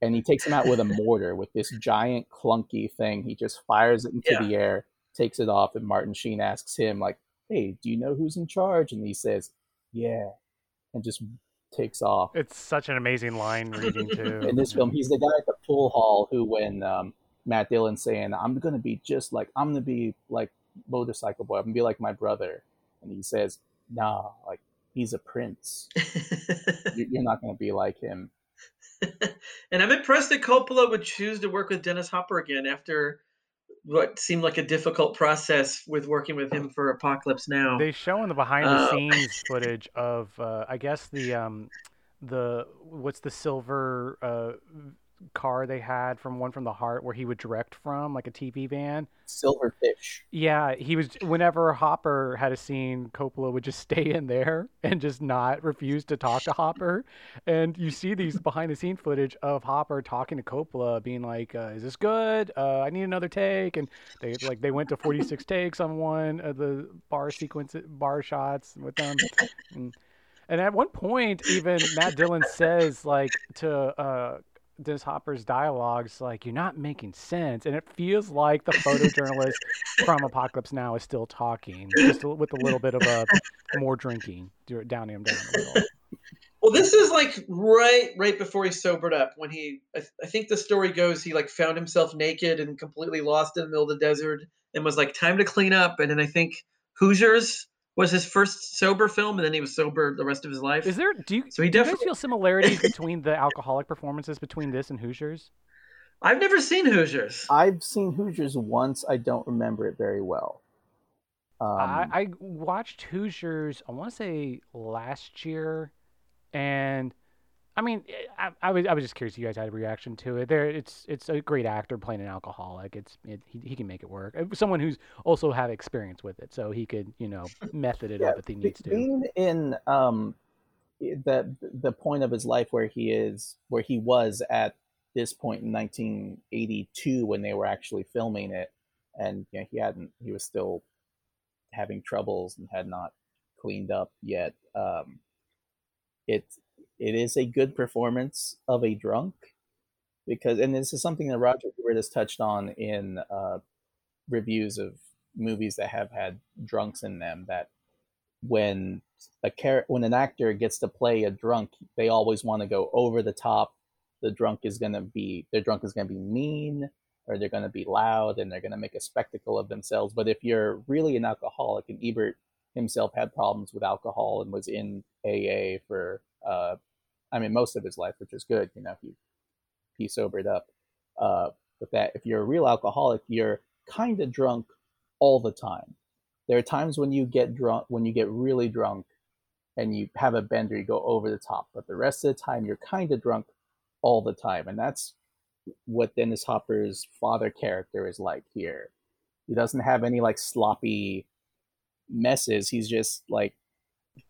and he takes him out with a mortar with this giant clunky thing. He just fires it into yeah. the air, takes it off, and Martin Sheen asks him like, "Hey, do you know who's in charge?" And he says, "Yeah," and just takes off. It's such an amazing line reading too. in this film, he's the guy at the pool hall who, when um, Matt Dillon saying, "I'm gonna be just like I'm gonna be like Motorcycle Boy. I'm gonna be like my brother," and he says, "Nah, like he's a prince. You're not gonna be like him." and I'm impressed that Coppola would choose to work with Dennis Hopper again after what seemed like a difficult process with working with him for Apocalypse Now. They show in the behind the scenes uh, footage of, uh, I guess the um, the what's the silver uh, car they had from one from the heart where he would direct from like a tv van. Silverfish. Yeah he was whenever hopper had a scene coppola would just stay in there and just not refuse to talk to hopper. And you see these behind the scene footage of hopper talking to coppola being like uh, is this good? Uh, i need another take. And they like they went to 46 takes on one of the bar sequence bar shots with them. And, and at one point, even Matt Dillon says like to uh, Dennis Hopper's dialogues like you're not making sense, and it feels like the photojournalist from Apocalypse Now is still talking, just with a little bit of a more drinking, downing him down a little. Well, this is like right right before he sobered up. When he, I, th- I think the story goes, he like found himself naked and completely lost in the middle of the desert, and was like, time to clean up. And then I think Hoosiers was his first sober film, and then he was sober the rest of his life. Is there? Do you? So he do definitely... you guys feel similarities between the alcoholic performances between this and Hoosiers? I've never seen Hoosiers. I've seen Hoosiers once. I don't remember it very well. Um, I, I watched Hoosiers. I want to say last year, and I mean, I, I, was I was just curious if you guys had a reaction to it. There, it's it's a great actor playing an alcoholic. It's it, he he can make it work. Someone who's also have experience with it, so he could you know method it yeah, up if he needs to. Being in um the the point of his life where he is where he was at this point in 1982 when they were actually filming it, and you know, he hadn't he was still having troubles and had not cleaned up yet. Um, it it is a good performance of a drunk because and this is something that Roger Ebert has touched on in uh, reviews of movies that have had drunks in them that when a char- when an actor gets to play a drunk they always want to go over the top. The drunk is going to be their drunk is going to be mean or they're going to be loud and they're going to make a spectacle of themselves. But if you're really an alcoholic and Ebert himself had problems with alcohol and was in AA for uh, I mean, most of his life, which is good. You know, he he sobered up. Uh, but that if you're a real alcoholic, you're kind of drunk all the time. There are times when you get drunk, when you get really drunk, and you have a bender, you go over the top. But the rest of the time, you're kind of drunk all the time, and that's what Dennis Hopper's father character is like here. He doesn't have any like sloppy messes. He's just like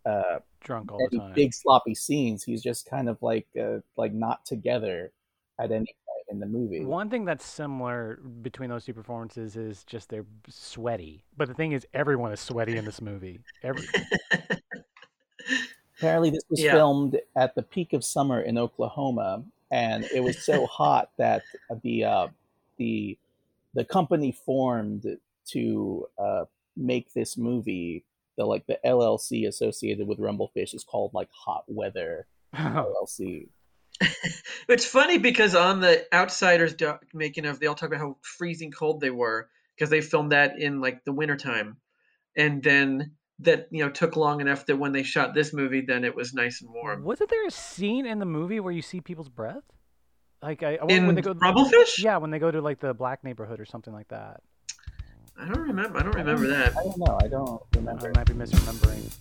uh, drunk all the time. Big sloppy scenes. He's just kind of like uh, like not together at any point in the movie. One thing that's similar between those two performances is just they're sweaty. But the thing is, everyone is sweaty in this movie. Every. Apparently, this was yeah. filmed at the peak of summer in Oklahoma, and it was so hot that the uh, the the company formed to uh, make this movie the like the LLC associated with Rumblefish is called like Hot Weather oh. LLC. it's funny because on the Outsiders doc making of, they all talk about how freezing cold they were because they filmed that in like the wintertime. And then that, you know, took long enough that when they shot this movie, then it was nice and warm. Wasn't there a scene in the movie where you see people's breath? Like I, I In when they go Rumblefish? Yeah, when they go to like the black neighborhood or something like that. I don't remember. I don't remember that. I don't know. I don't remember. I remember. might be misremembering.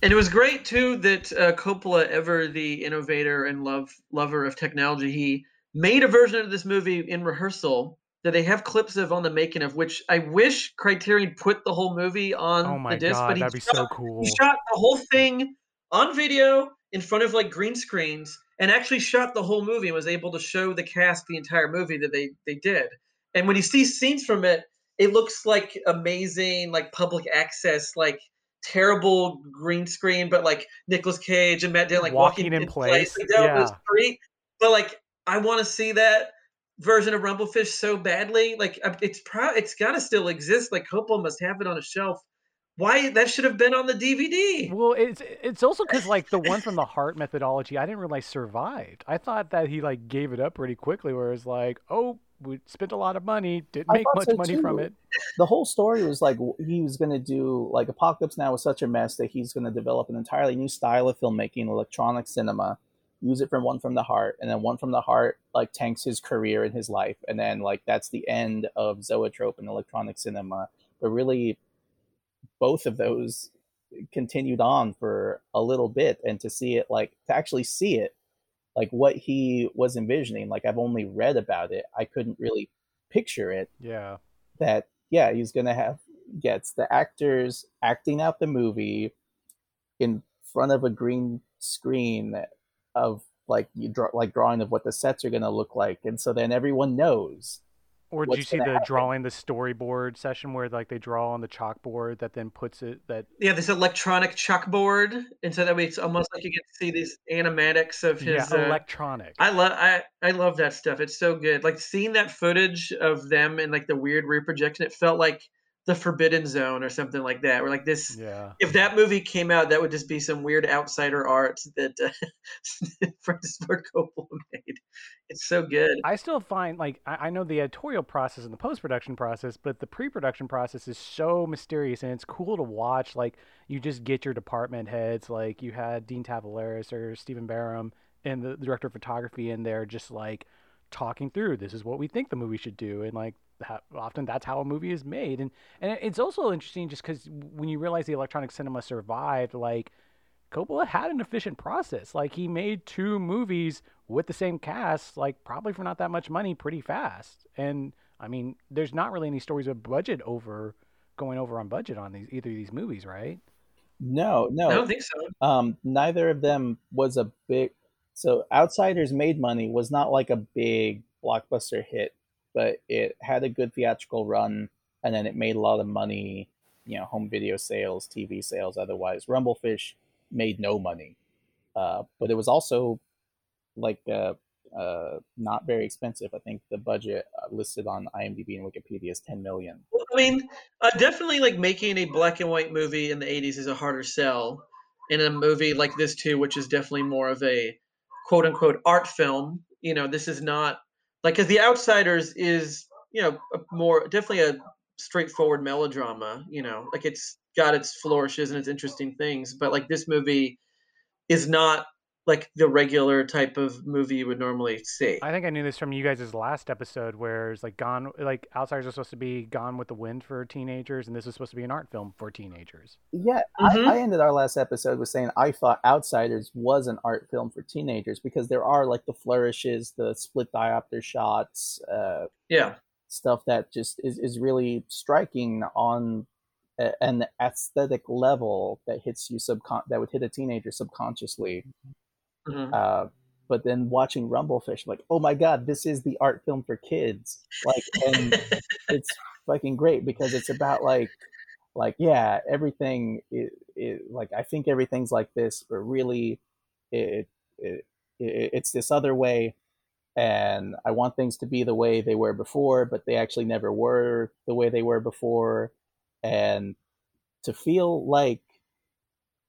And it was great too that uh, Coppola, ever the innovator and love lover of technology, he made a version of this movie in rehearsal that they have clips of on the making of. Which I wish Criterion put the whole movie on Oh my the disc, god, but he that'd be shot, so cool. he shot the whole thing on video in front of like green screens and actually shot the whole movie and was able to show the cast the entire movie that they they did. And when you see scenes from it, it looks like amazing, like public access, like terrible green screen, but like Nicolas Cage and Matt Dillon like Walking walking, in place, like, down the yeah. street. But like, I want to see that version of Rumblefish so badly. Like, uh, it's pro- it's got to still exist. Like, Coppola must have it on a shelf. Why that should have been on the DVD? Well, it's it's also because like the one from the Heart methodology, I didn't realize survived. I thought that he like gave it up pretty quickly. Where it's like, oh, we spent a lot of money, didn't make much so, money from it. the whole story was like he was going to do like apocalypse now was such a mess that he's going to develop an entirely new style of filmmaking electronic cinema use it from one from the heart and then one from the heart like tanks his career and his life and then like that's the end of zoetrope and electronic cinema. But really both of those continued on for a little bit and to see it like to actually see it like what he was envisioning like i've only read about it i couldn't really picture it. Yeah, that yeah he's gonna have gets the actors acting out the movie in front of a green screen of like you draw like drawing of what the sets are gonna look like and so then everyone knows or did you see the happen? drawing the storyboard session where like they draw on the chalkboard that then puts it that Yeah, this electronic chalkboard, and so that way it's almost like you get to see these animatics of yeah his. uh, electronic. I love I I love that stuff. It's so good. Like seeing that footage of them and like the weird reprojection, it felt like the Forbidden Zone or something like that. Where like this, yeah, if that movie came out, that would just be some weird outsider art that uh, Francis Ford Coppola made. It's so good. I still find like I, I know the editorial process and the post production process, but the pre production process is so mysterious and it's cool to watch. Like you just get your department heads, like you had Dean Tavoularis or Stephen Burum and the director of photography in there, just like talking through this is what we think the movie should do, and like how, often that's how a movie is made. And and it's also interesting just because when you realize the electronic cinema survived, like Coppola had an efficient process. Like he made two movies with the same cast, like probably for not that much money, pretty fast. And I mean, there's not really any stories of budget over going over on budget on these either of these movies, right? no no I don't think so. um neither of them was a big so outsiders made money was not like a big blockbuster hit but it had a good theatrical run and then it made a lot of money you know home video sales tv sales otherwise rumblefish made no money uh, but it was also like uh, uh, not very expensive i think the budget uh, listed on imdb and wikipedia is 10 million I mean, uh, definitely like making a black and white movie in the 80s is a harder sell. In a movie like this, too, which is definitely more of a quote unquote art film, you know, this is not like, because The Outsiders is, you know, more definitely a straightforward melodrama, you know, like it's got its flourishes and its interesting things, but like this movie is not like the regular type of movie you would normally see. I think I knew this from you guys' last episode, where it's like gone, like Outsiders are supposed to be Gone with the Wind for teenagers, and this is supposed to be an art film for teenagers. Yeah, Mhm. I, I ended our last episode with saying I thought Outsiders was an art film for teenagers because there are like the flourishes, the split diopter shots, uh, Yeah. stuff that just is, is really striking on an aesthetic level that hits you subcon that would hit a teenager subconsciously. Mhm. Uh, but then watching Rumblefish, like, oh my god, this is the art film for kids. Like, and it's fucking great because it's about like like yeah everything it, it, like i think everything's like this but really it, it, it it's this other way and i want things to be the way they were before but they actually never were the way they were before and to feel like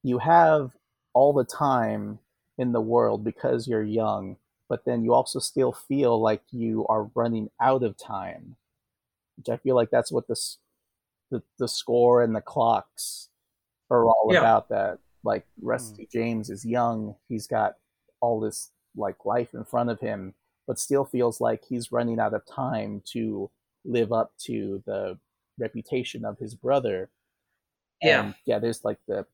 you have all the time in the world because you're young but then you also still feel like you are running out of time which I feel like that's what this the the score and the clocks are all Yeah. about. That like hmm. Rusty James is young, he's got all this like life in front of him, but still feels like he's running out of time to live up to the reputation of his brother. Yeah. And yeah, there's like the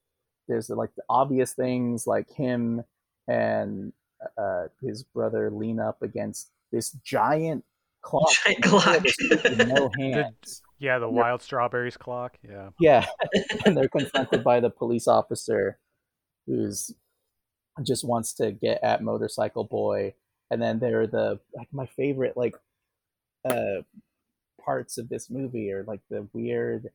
there's like the obvious things like him and uh, his brother lean up against this giant clock, Giant in the middle of clock. with no hands. Yeah, the Yeah. wild strawberries clock. Yeah. Yeah, and they're confronted by the police officer, who's just wants to get at motorcycle boy, and then there are the like my favorite like uh parts of this movie are like the weird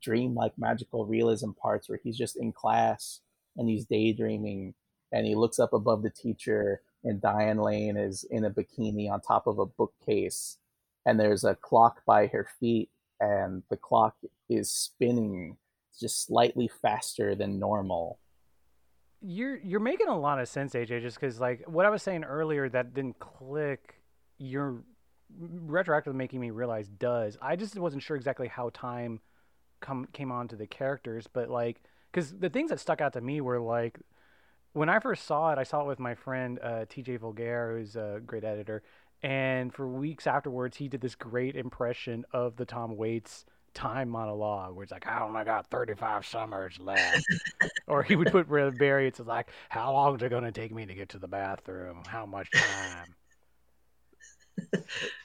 dream like magical realism parts where he's just in class and he's daydreaming and he looks up above the teacher and Diane Lane is in a bikini on top of a bookcase and there's a clock by her feet and the clock is spinning just slightly faster than normal. You're you're making a lot of sense, AJ. Just because like what I was saying earlier that didn't click. You're retroactively making me realize does. I just wasn't sure exactly how time come came on to the characters, but like because the things that stuck out to me were like when I first saw it, I saw it with my friend uh, TJ Vulgaire, who's a great editor, and for weeks afterwards, he did this great impression of the Tom Waits time monologue, where it's like, "I only got 35 summers left," or he would put Barry, it's like, "How long is it going to take me to get to the bathroom? How much time?"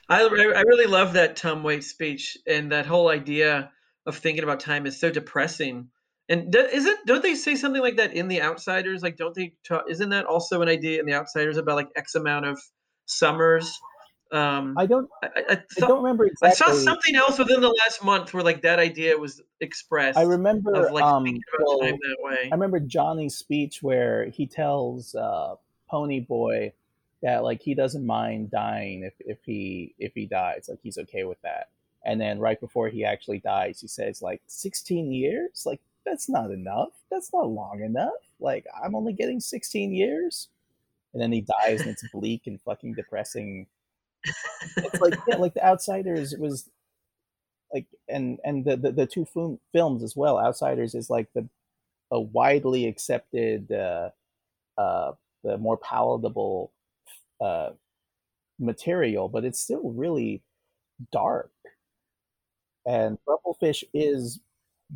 I, I really love that Tom Waits speech and that whole idea of thinking about time is so depressing. And do, isn't don't they say something like that in The Outsiders? Like, don't they? Talk, isn't that also an idea in The Outsiders about like X amount of summers? Um, I don't I, I, I I don't remember exactly. I saw something else within the last month where like that idea was expressed I remember of like um well, time that way. I remember Johnny's speech where he tells uh, Pony Boy that like he doesn't mind dying if, if he if he dies, like he's okay with that. And then right before he actually dies, he says like 16 years, like that's not enough. That's not long enough. Like I'm only getting 16 years. And then he dies, and it's bleak and fucking depressing. It's like yeah, like the Outsiders was like, and and the the, the two film, films as well. Outsiders is like the a widely accepted, uh, uh, the more palatable uh, material, but it's still really dark. And Rumblefish is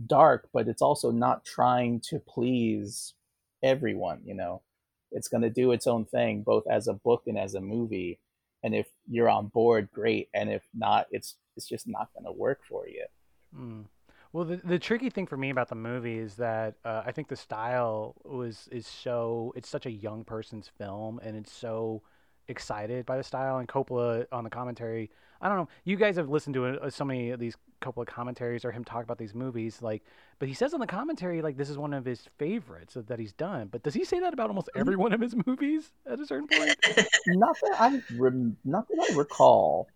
dark, but it's also not trying to please everyone. You know, it's going to do its own thing, both as a book and as a movie. And if you're on board, great. And if not, it's it's just not going to work for you. Mm. Well, the the tricky thing for me about the movie is that uh, I think the style was is so it's such a young person's film, and it's so excited by the style. And Coppola on the commentary, I don't know. You guys have listened to uh, so many of these Coppola commentaries or him talk about these movies, like, but he says on the commentary like this is one of his favorites that he's done. But does he say that about almost every one of his movies at a certain point? Not that I rem- not that I recall.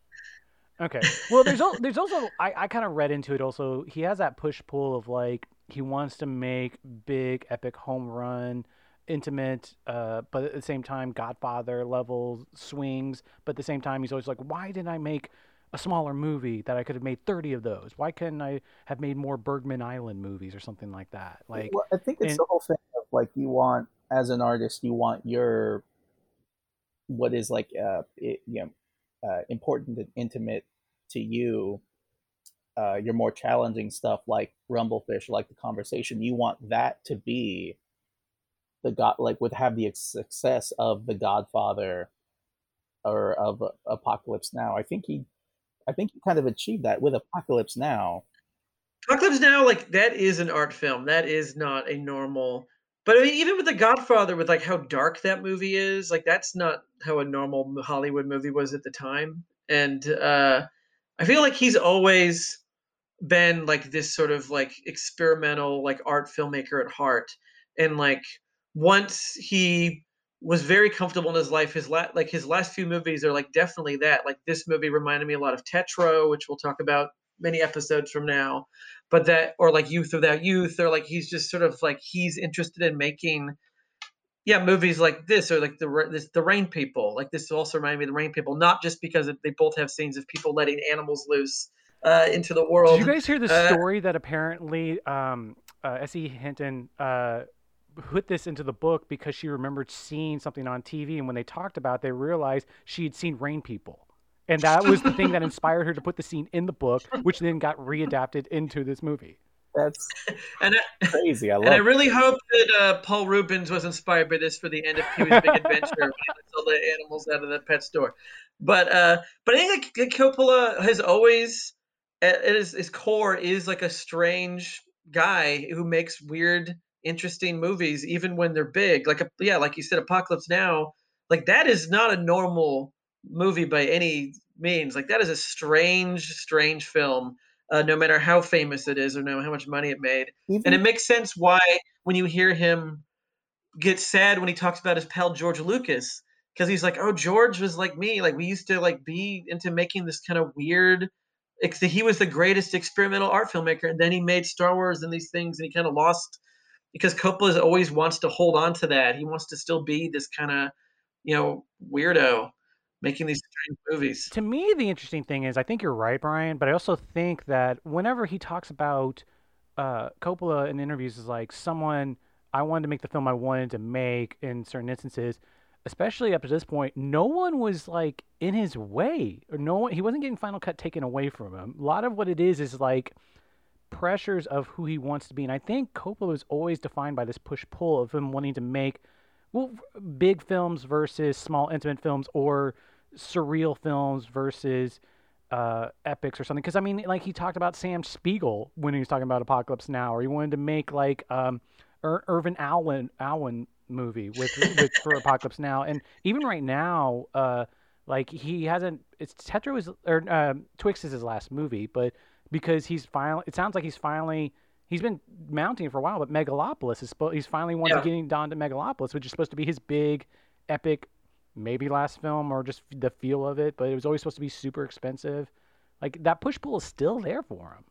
Okay. Well, there's al- there's also I, I kind of read into it. Also, he has that push pull of like he wants to make big epic home run, intimate, uh, but at the same time Godfather level swings. But at the same time, he's always like, why didn't I make a smaller movie that I could have made 30 of those? Why couldn't I have made more Bergman Island movies or something like that? Like, well, I think it's and- the whole thing of like you want as an artist, you want your what is like uh it, you know uh, important and intimate to you. Uh, your more challenging stuff like Rumblefish, like the conversation, you want that to be the god, like would have the success of the Godfather or of Apocalypse Now. I think he, I think you kind of achieved that with Apocalypse Now. Apocalypse Now, like that is an art film. That is not a normal. But I mean, even with The Godfather, with like how dark that movie is, like that's not how a normal Hollywood movie was at the time. And uh, I feel like he's always been like this sort of like experimental, like art filmmaker at heart. And like once he was very comfortable in his life, his la- like his last few movies are like definitely that. Like this movie reminded me a lot of Tetro, which we'll talk about many episodes from now but that or like youth without youth or like he's just sort of like he's interested in making yeah movies like this or like the this, the rain people like this also reminded me of the rain people not just because they both have scenes of people letting animals loose uh, into the world. Did you guys hear the Uh, story that apparently um, uh, S.E. Hinton uh, put this into the book because she remembered seeing something on TV, and when they talked about, it, they realized she had seen Rain People, and that was the thing that inspired her to put the scene in the book, which then got readapted into this movie. That's and I, crazy. I love and I it. really hope that uh, Paul Reubens was inspired by this for the end of Pee Wee's Big Adventure when he lets all the animals out of the pet store. But uh, but I think like, Coppola has always at at his, his core is like a strange guy who makes weird, interesting movies even when they're big. Like a, yeah, like you said, Apocalypse Now. Like that is not a normal movie by any means. Like that is a strange, strange film. Uh, no matter how famous it is or no how much money it made, Even, and it makes sense why when you hear him get sad when he talks about his pal George Lucas because he's like, oh, George was like me. Like we used to like be into making this kind of weird. He was the greatest experimental art filmmaker, and then he made Star Wars and these things, and he kind of lost because Coppola always wants to hold on to that. He wants to still be this kind of, you know, weirdo making these strange movies. To me, the interesting thing is, I think you're right, Brian, but I also think that whenever he talks about uh, Coppola in interviews is like someone I wanted to make the film I wanted to make in certain instances, especially up to this point, no one was like in his way, or no one he wasn't getting Final Cut taken away from him. A lot of what it is is like pressures of who he wants to be, and I think Coppola is always defined by this push pull of him wanting to make well big films versus small intimate films or surreal films versus uh, epics or something. Because I mean, like he talked about Sam Spiegel when he was talking about Apocalypse Now, or he wanted to make like um, Ir- Irwin Allen Allen movie with, with for Apocalypse Now, and even right now, uh, like he hasn't. It's Tetro is or uh, Twixt is his last movie, but because he's finally, it sounds like he's finally. He's been mounting for a while, but Megalopolis is supposed. He's finally wanted Yeah. getting down to Megalopolis, which is supposed to be his big, epic maybe last film or just the feel of it, but it was always supposed to be super expensive. Like that push pull is still there for him.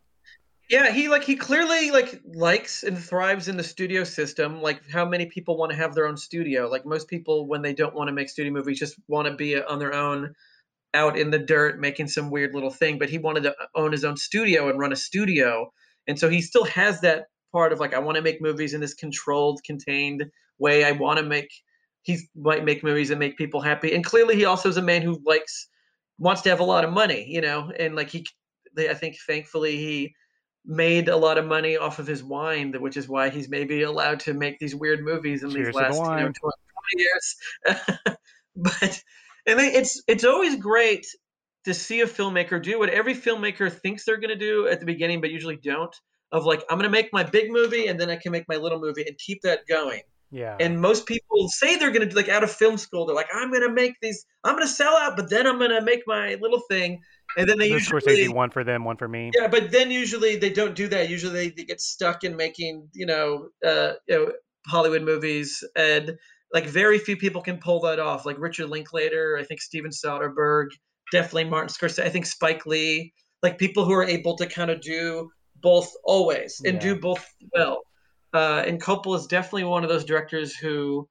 Yeah, he like he clearly like likes and thrives in the studio system. Like how many people want to have their own studio? Like most people, when they don't want to make studio movies, just want to be on their own, out in the dirt making some weird little thing. But he wanted to own his own studio and run a studio, and so he still has that part of like I want to make movies in this controlled, contained way. I want to make he might make movies and make people happy. And clearly, he also is a man who likes wants to have a lot of money, you know, and like he, they, I think, thankfully he made a lot of money off of his wine, which is why he's maybe allowed to make these weird movies in Cheers these to the last you know, 20, 20 years. but and it's it's always great to see a filmmaker do what every filmmaker thinks they're going to do at the beginning, but usually don't. Of like, I'm going to make my big movie, and then I can make my little movie, and keep that going. Yeah. And most people say they're going to like out of film school. They're like, I'm going to make these. I'm going to sell out, but then I'm going to make my little thing. And then they the usually Scorsese one for them, one for me. yeah, but then usually they don't do that. Usually they, they get stuck in making you know uh, you know Hollywood movies, and like very few people can pull that off. Like Richard Linklater, I think Steven Soderbergh, definitely Martin Scorsese. I think Spike Lee, like people who are able to kind of do both always and Yeah. do both well. Uh, and Coppola is definitely one of those directors who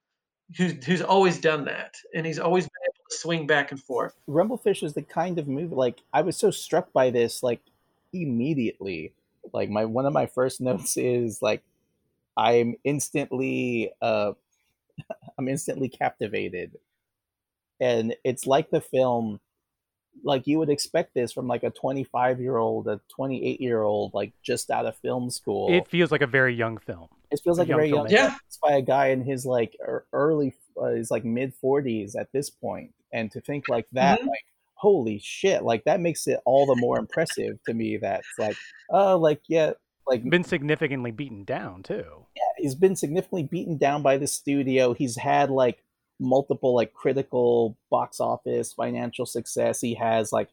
who's who's always done that, and he's always been able to swing back and forth. Rumblefish is the kind of movie like I was so struck by this like immediately. Like my one of my first notes is like I'm instantly uh I'm instantly captivated. And it's like the film like you would expect this from like a 25 year old, a 28 year old, like just out of film school. It feels like a very young film. It feels like a young very young. filmmaker. Yeah. It's by a guy in his like er- early, uh, his like mid forties at this point, and to think like that, Mhm. like holy shit, like that makes it all the more impressive to me. That's like, oh, like yeah, like Been significantly beaten down too. Yeah, he's been significantly beaten down by the studio. He's had like multiple like critical box office financial success. He has like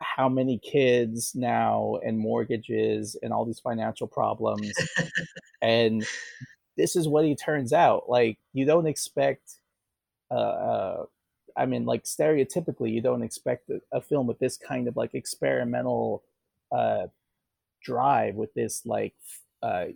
how many kids now and mortgages and all these financial problems. and this is what he turns out. Like you don't expect uh, uh I mean like stereotypically you don't expect a, a film with this kind of like experimental uh drive with this like uh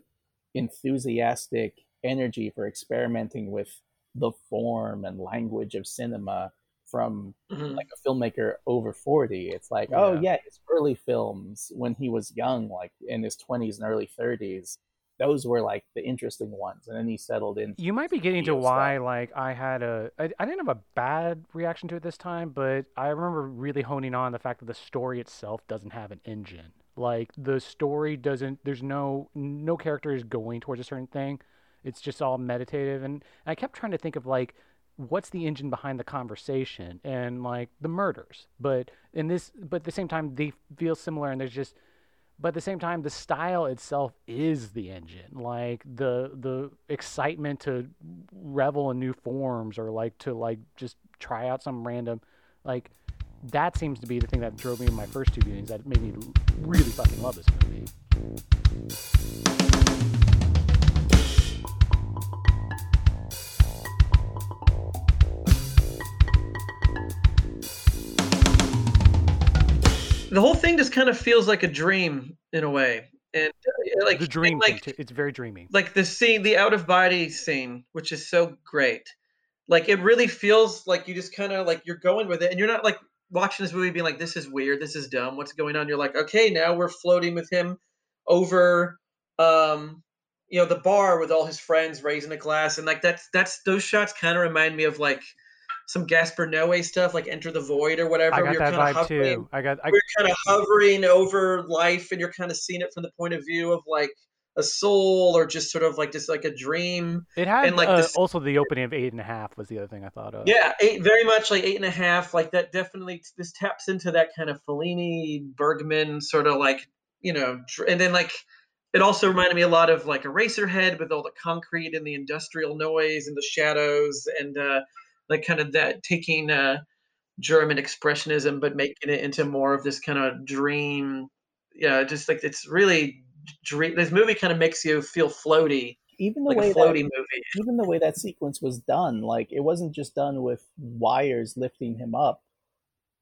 enthusiastic energy for experimenting with the form and language of cinema from Mhm. like a filmmaker over 40 it's like oh Yeah. yeah his early films when he was young like in his 20s and early 30s those were like the interesting ones and then he settled in You might be getting to video stuff. why, like, I had a. I, I didn't have a bad reaction to it this time, but I remember really honing on the fact that the story itself doesn't have an engine. Like, the story doesn't. There's no. No character is going towards a certain thing. It's just all meditative. And I kept trying to think of, like, what's the engine behind the conversation and, like, the murders. But in this. But at the same time, they feel similar, and there's just but at the same time the style itself is the engine like the the excitement to revel in new forms or like to like just try out some random like that seems to be the thing that drove me in my first two viewings that made me really fucking love this movie. The whole thing just kind of feels like a dream in a way, and uh, like the dream like it's very dreamy. Like the scene, the out of body scene, which is so great. Like it really feels like you just kind of like you're going with it, and you're not like watching this movie being like, "This is weird, this is dumb, what's going on?" You're like, "Okay, now we're floating with him over, um, you know, the bar with all his friends raising a glass, and like that's that's those shots kind of remind me of like some Gaspar Noé stuff, like Enter the Void or whatever. i got you're that vibe hovering, too. I got. I, we're kind of hovering over life and you're kind of seeing it from the point of view of like a soul or just sort of like just like a dream it had and, like, uh, this- also the opening of eight and a half was the other thing i thought of. Yeah eight, very much like eight and a half like that definitely this taps into that kind of fellini bergman sort of like you know and then like it also reminded me a lot of like Eraserhead with all the concrete and the industrial noise and the shadows and uh like kind of that taking uh german expressionism but making it into more of this kind of dream yeah just like it's really dream this movie kind of makes you feel floaty even the like a way floaty that movie. even the way that sequence was done like it wasn't just done with wires lifting him up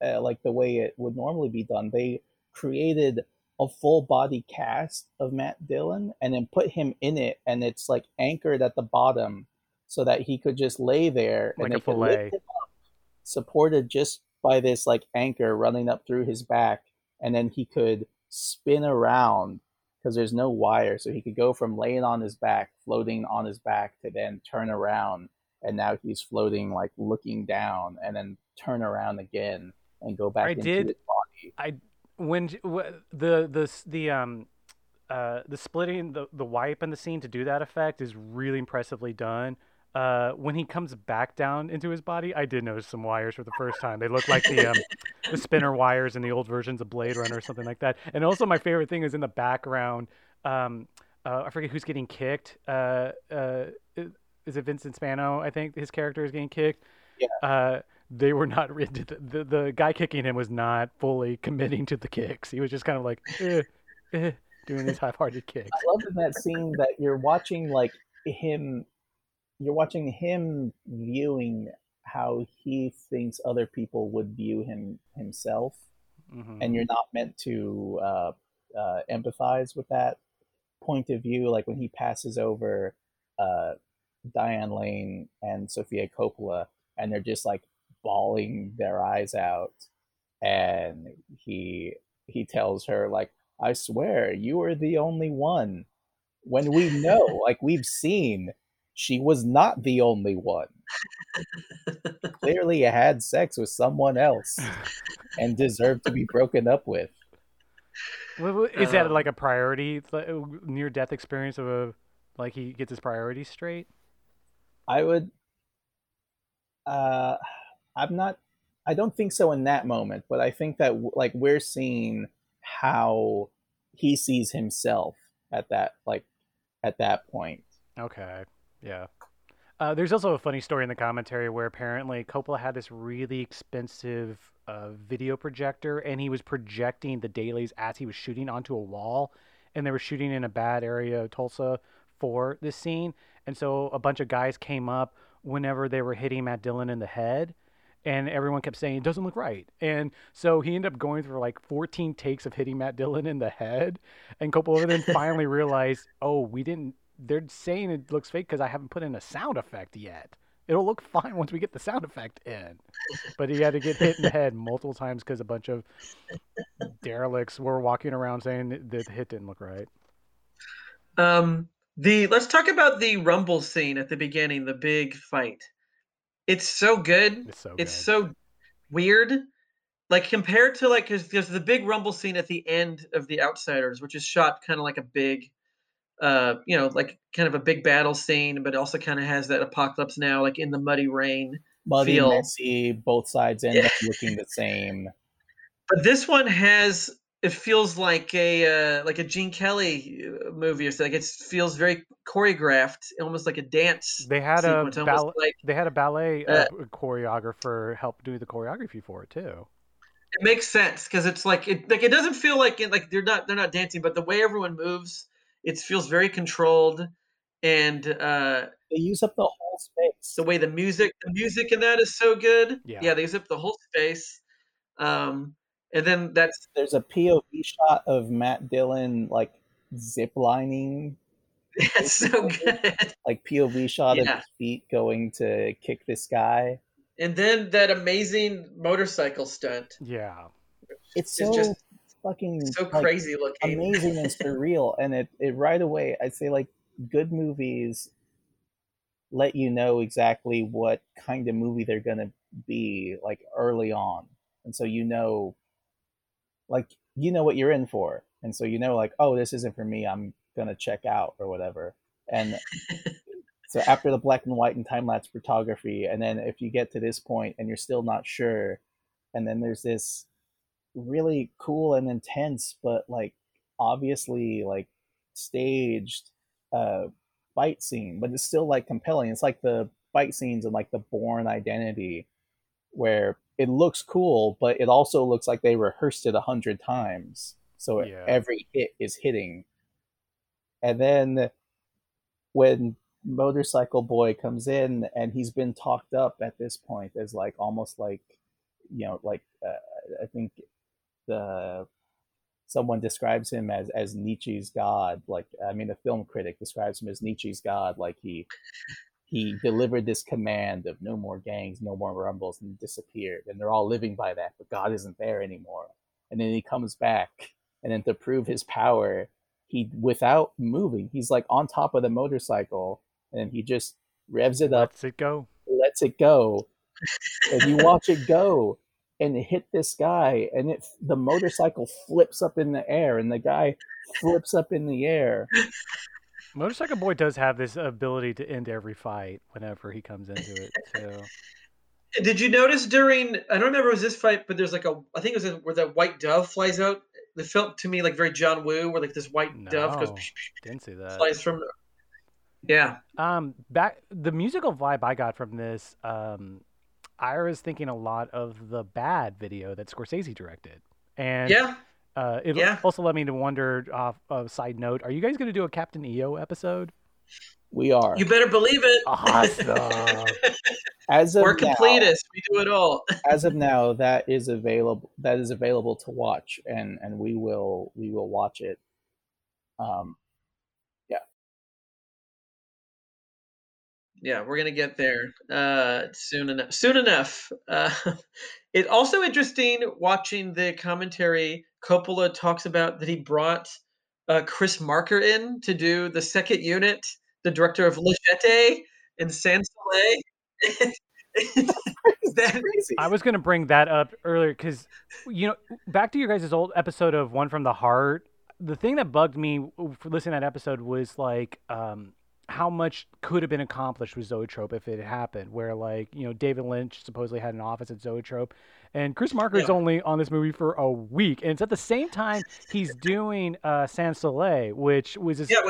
uh, like the way it would normally be done. They created a full body cast of Matt Dillon and then put him in it and it's like anchored at the bottom so that he could just lay there Like and a they could lift him up supported just by this like anchor running up through his back and then he could spin around because there's no wire so he could go from laying on his back floating on his back to then turn around and now he's floating like looking down and then turn around again and go back I into did- his body I when the the the um uh the splitting the the wipe in the scene to do that effect is really impressively done. Uh, when he comes back down into his body, I did notice some wires for the first time. They look like the um, the spinner wires in the old versions of Blade Runner or something like that. And also, my favorite thing is in the background. Um, uh, I forget who's getting kicked. Uh, uh, is it Vincent Spano? I think his character is getting kicked. Yeah. Uh, they were not the, the the guy kicking him was not fully committing to the kicks. He was just kind of like eh, eh, doing these half-hearted kicks. I love in that scene that you're watching like him you're watching him viewing how he thinks other people would view him himself. Mhm. and you're not meant to uh, uh, empathize with that point of view. Like when he passes over uh, Diane Lane and Sofia Coppola and they're just like bawling their eyes out and he he tells her like I swear you are the only one. When we know like we've seen she was not the only one clearly had sex with someone else and deserved to be broken up with Is that Um, like a priority, near death experience of a like he gets his priorities straight? I would. Uh, I'm not. I don't think so in that moment, but I think that like we're seeing how he sees himself at that like at that point. Okay, yeah. Uh, there's also a funny story in the commentary where apparently Coppola had this really expensive uh, video projector, and he was projecting the dailies as he was shooting onto a wall, and they were shooting in a bad area of Tulsa for this scene, and so a bunch of guys came up whenever they were hitting Matt Dillon in the head, and everyone kept saying it doesn't look right, and so he ended up going through like 14 takes of hitting Matt Dillon in the head, and Coppola then finally realized, oh, we didn't they're saying it looks fake because I haven't put in a sound effect yet. It'll look fine once we get the sound effect in. But he had to get hit in the head multiple times because a bunch of derelicts were walking around saying that the hit didn't look right. Um, the let's talk about the rumble scene at the beginning, the big fight. It's so good. It's so it's good. so weird. Like compared to like because there's the big rumble scene at the end of The Outsiders, which is shot kind of like a big, uh, you know, like kind of a big battle scene, but also kind of has that apocalypse now, like in the muddy rain. Muddy, feel. messy, both sides end up looking the same. But this one has it feels like a uh, like a Gene Kelly uh, movie or something. Like it feels very choreographed, almost like a dance. They had a sequence, almost ball- like they had a ballet Uh, uh, choreographer help do the choreography for it too. it makes sense because it's like it like it doesn't feel like it, like they're not they're not dancing, but the way everyone moves, it feels very controlled, and uh, They use up the whole space. the way the music the music in that is so good. Yeah. they zip the whole space. Um, and then that's There's a POV shot of Matt Dillon like ziplining, that's so good. like POV shot of his feet going to kick this guy. And then that amazing motorcycle stunt, Yeah. It's It's so just fucking so like, crazy looking. amazing and surreal and it, it right away i'd say like good movies let you know exactly what kind of movie they're going to be like early on and so you know like you know what you're in for and so you know like oh this isn't for me i'm going to check out or whatever and so after the black and white and time lapse photography and then if you get to this point and you're still not sure and then there's this really cool and intense but like obviously like staged uh fight scene but it's still like compelling it's like the fight scenes in like the Bourne identity where it looks cool but it also looks like they rehearsed it a hundred times so Yeah. every hit is hitting and then when motorcycle boy comes in and he's been talked up at this point as like almost like you know like uh, i think the someone describes him as as Nietzsche's god. Like I mean, a film critic describes him as Nietzsche's god. Like he he delivered this command of no more gangs, no more rumbles, and disappeared. And they're all living by that, but God isn't there anymore. And then he comes back, and then to prove his power, he without moving, he's like on top of the motorcycle, and he just revs it up Let's it go. lets it go and you watch it go and hit this guy and it the motorcycle flips up in the air and the guy flips up in the air Motorcycle Boy does have this ability to end every fight whenever he comes into it. So Did you notice during? I don't remember it was this fight, but there's like a. I think it was a, where the white dove flies out. It felt to me like very John Woo, where like this white dove goes No. didn't see that. flies from. Yeah, Um, back the musical vibe I got from this, um, I was thinking a lot of the Bad video that Scorsese directed, and yeah. uh, it Yeah. also led me to wonder. Off a side note, are you guys going to do a Captain EO episode? we are You better believe it. Awesome. as of We're now, completists. We do it all. as of now that is available that is available to watch and and we will we will watch it um Yeah, we're gonna get there uh, soon enough. Soon enough. Uh, it also interesting watching the commentary. Coppola talks about that he brought uh, Chris Marker in to do the second unit, the director of Le Jetée and Sans Soleil. That- crazy I was going to bring that up earlier because, you know, back to your guys' old episode of One from the Heart. The thing that bugged me for listening to that episode was like um, how much could have been accomplished with Zoetrope if it had happened. Where like you know David Lynch supposedly had an office at Zoetrope, and Chris Marker is Yeah. only on this movie for a week, and it's at the same time he's doing uh, Sans Soleil, which was his, yeah,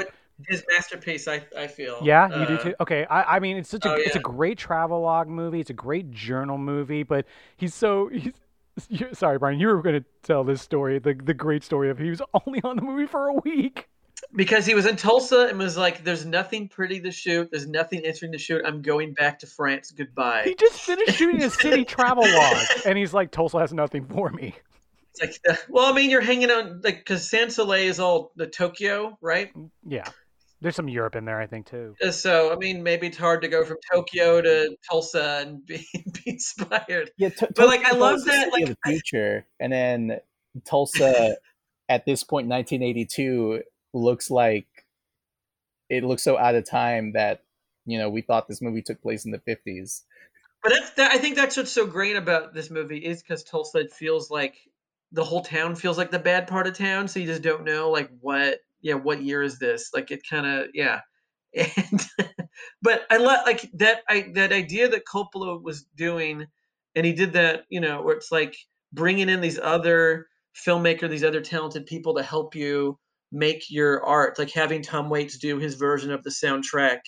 his masterpiece. I I feel. yeah, you do Uh, too. Okay, I, I mean, it's such a oh, it's a yeah. great travelogue movie. It's a great journal movie, but he's so he's. sorry, Brian. You were going to tell this story, the the great story of he was only on the movie for a week. Because he was in Tulsa and was like, "There's nothing pretty to shoot. There's nothing interesting to shoot. I'm going back to France. Goodbye." He just finished shooting a city travelogue, and he's like, Tulsa has nothing for me. It's like, uh, well, I mean, you're hanging out like because Sans Soleil is all the Tokyo, right? Yeah, There's some Europe in there, I think, too. Uh, So I mean, maybe it's hard to go from Tokyo to Tulsa and be, be inspired. Yeah, to, But, like, I Tokyo love that, city like, the future, and then Tulsa at this point, 1982, looks like it looks so out of time that you know we thought this movie took place in the 50s. But that's that. I think that's what's so great about this movie is because Tulsa feels like the whole town feels like the bad part of town, so you just don't know like what yeah what year is this? Like it kind of yeah. And but I love like that I that idea that Coppola was doing, and he did that you know where it's like bringing in these other filmmaker, these other talented people to help you make your art, like having Tom Waits do his version of the soundtrack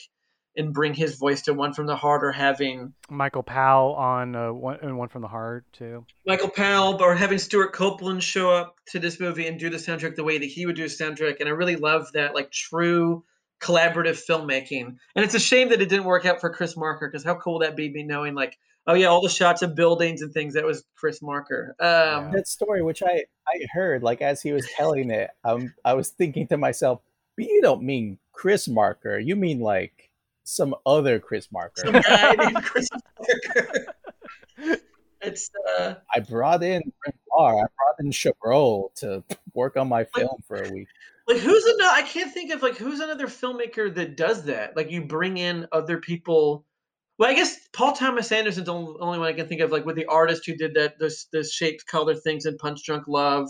and bring his voice to one from the heart or having Michael Powell on uh, one and one from the heart too. Michael Powell or having Stewart Copeland show up to this movie and do the soundtrack the way that he would do a soundtrack. And I really love that like true collaborative filmmaking. And it's a shame that it didn't work out for Chris Marker because how cool would that be me knowing like, oh yeah, all the shots of buildings and things that was Chris Marker. Um Yeah. That story, which I I heard, like as he was telling it, um, I was thinking to myself, but you don't mean Chris Marker, you mean like some other Chris Marker. some guy named Chris Marker. it's uh I brought in Brent Barr, I brought in Chabrol to work on my film for a week. like who's another I can't think of like who's another filmmaker that does that. Like you bring in other people. Well, I guess Paul Thomas Anderson's the only one I can think of, like with the artist who did that this this shaped color things in Punch Drunk Love,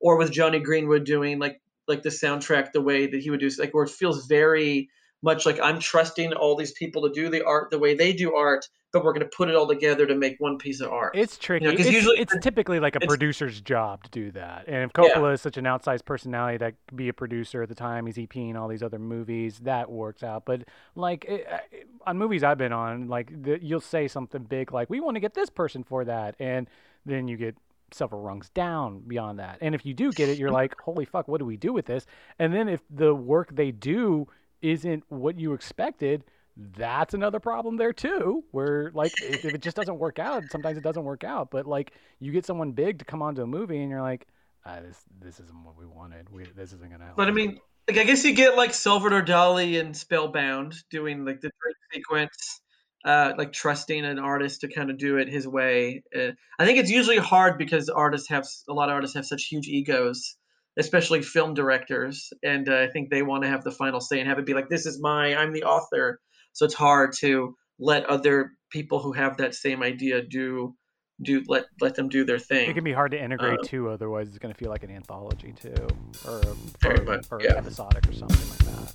or with Jonny Greenwood doing like like the soundtrack the way that he would do, like where it feels very much like I'm trusting all these people to do the art the way they do art, but we're going to put it all together to make one piece of art. It's tricky. 'cause it's, usually- it's typically like a producer's job to do that. And if Yeah. Coppola is such an outsized personality that could be a producer at the time, he's EPing all these other movies, that works out. But like it, it- on movies I've been on, like the, you'll say something big like, "We want to get this person for that," and then you get several rungs down beyond that. And if you do get it, you're like, "Holy fuck, what do we do with this?" And then if the work they do isn't what you expected, that's another problem there too. Where like if, if it just doesn't work out, sometimes it doesn't work out. But like you get someone big to come onto a movie, and you're like, ah, this this isn't what we wanted. We, this isn't gonna. Help. But I mean, like I guess you get like Salvador Dali and Spellbound doing like the drink sequence, uh, like trusting an artist to kind of do it his way. Uh, I think it's usually hard because artists have a lot of artists have such huge egos, especially film directors, and uh, I think they want to have the final say and have it be like, "This is my, I'm the author." So it's hard to let other people who have that same idea do do let let them do their thing. it can be hard to integrate uh, too. Otherwise, it's gonna feel like an anthology too, or or, much, or yeah. episodic or something like that.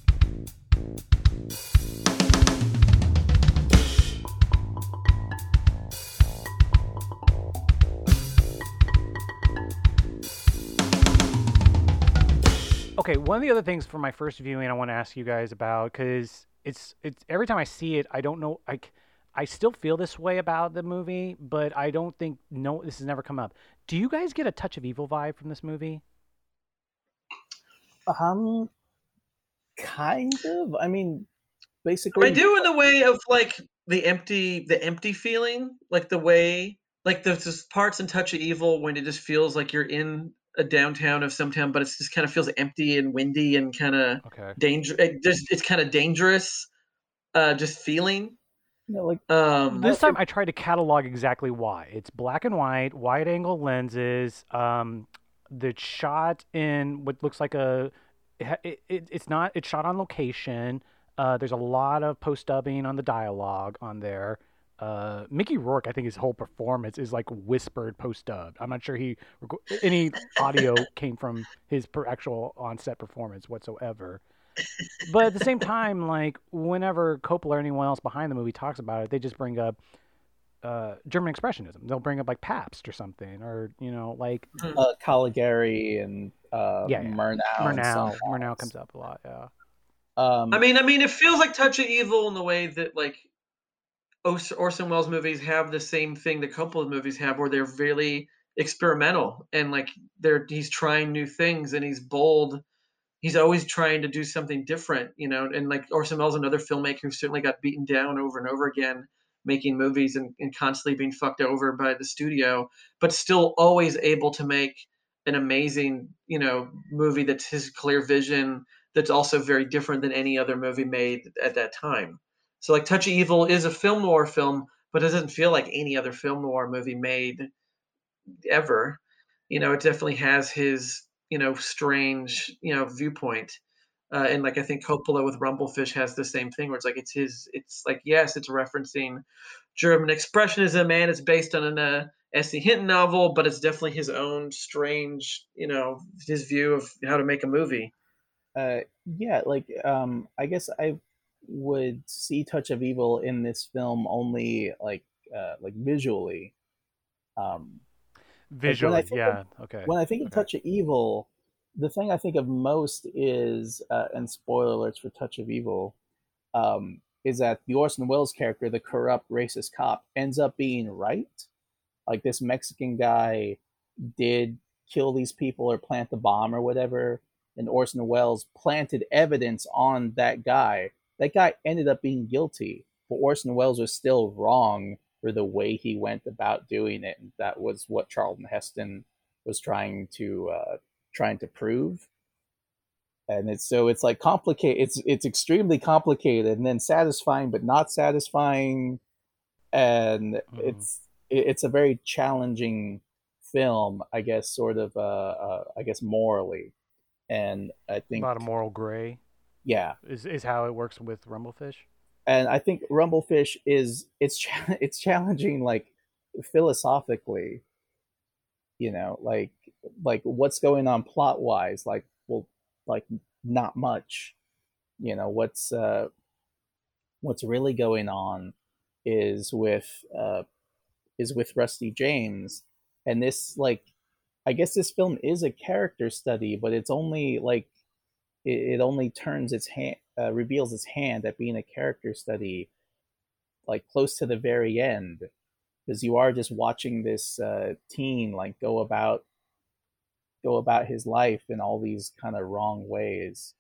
Okay, one of the other things for my first viewing I want to ask you guys about because it's it's every time I see it, I don't know Like I still feel this way about the movie, but I don't think no this has never come up. Do you guys get a touch of evil vibe from this movie? Um, kind of. I mean, basically, I do in the way of like the empty, the empty feeling, like the way, like there's just parts in Touch of Evil when it just feels like you're in a downtown of some town, but it just kind of feels empty and windy and kind of Okay. danger. It just it's kind of dangerous, uh, just feeling. You know, like Um, This time I tried to catalog exactly why. It's black and white, wide angle lenses. Um, the shot in what looks like a, it, it, it, it's not. It's shot on location. Uh, there's a lot of post dubbing on the dialogue on there. Uh, Mickey Rourke, I think his whole performance is like whispered post dubbed. I'm not sure he reco- any audio came from his per actual on set performance whatsoever but at the same time, like whenever Coppola or anyone else behind the movie talks about it, they just bring up uh, German expressionism. They'll bring up like Pabst or something, or you know, like uh, Caligari and uh, Yeah, yeah. Murnau. Murnau. some Murnau comes up a lot. Yeah. Um, I mean, I mean, it feels like Touch of Evil in the way that like Ors- Orson Welles movies have the same thing that Coppola movies have, where they're really experimental and like they're he's trying new things and he's bold. He's always trying to do something different, you know. And like Orson Welles, another filmmaker who certainly got beaten down over and over again making movies and, and constantly being fucked over by the studio, but still always able to make an amazing, you know, movie that's his clear vision that's also very different than any other movie made at that time. So like Touch of Evil is a film noir film, but it doesn't feel like any other film noir movie made ever. You know, it definitely has his you know strange you know viewpoint. Uh, and like I think Coppola with Rumblefish has the same thing, where it's like it's his. It's like yes, it's referencing German expressionism, and it's based on an uh, S.E. Hinton novel, but it's definitely his own strange, you know, his view of how to make a movie. Uh, yeah, like um, I guess I would see Touch of Evil in this film only like uh, like visually. Um, Visually, yeah. of- okay. when I think of Okay. Touch of Evil, the thing I think of most is, uh, and spoiler alerts for Touch of Evil, um, is that the Orson Welles character, the corrupt racist cop, ends up being right. Like this Mexican guy did kill these people or plant the bomb or whatever, and Orson Welles planted evidence on that guy. That guy ended up being guilty, but Orson Welles was still wrong for the way he went about doing it. And that was what Charlton Heston was trying to uh, trying to prove. And it's so it's like complicated. It's it's extremely complicated and then satisfying, but not satisfying. And Mhm. it's it- it's a very challenging film, I guess, sort of, uh, uh, I guess, morally. And I think, a lot of moral gray yeah, is is how it works with Rumblefish. and I think Rumblefish is it's cha- it's challenging like philosophically, you know, like like what's going on plot wise, like well, like not much, you know, what's uh, what's really going on is with uh, is with Rusty James, and this like I guess this film is a character study, but it's only like it, it only turns its hand uh, reveals its hand at being a character study like close to the very end because you are just watching this uh, teen like go about go about his life in all these kind of wrong ways.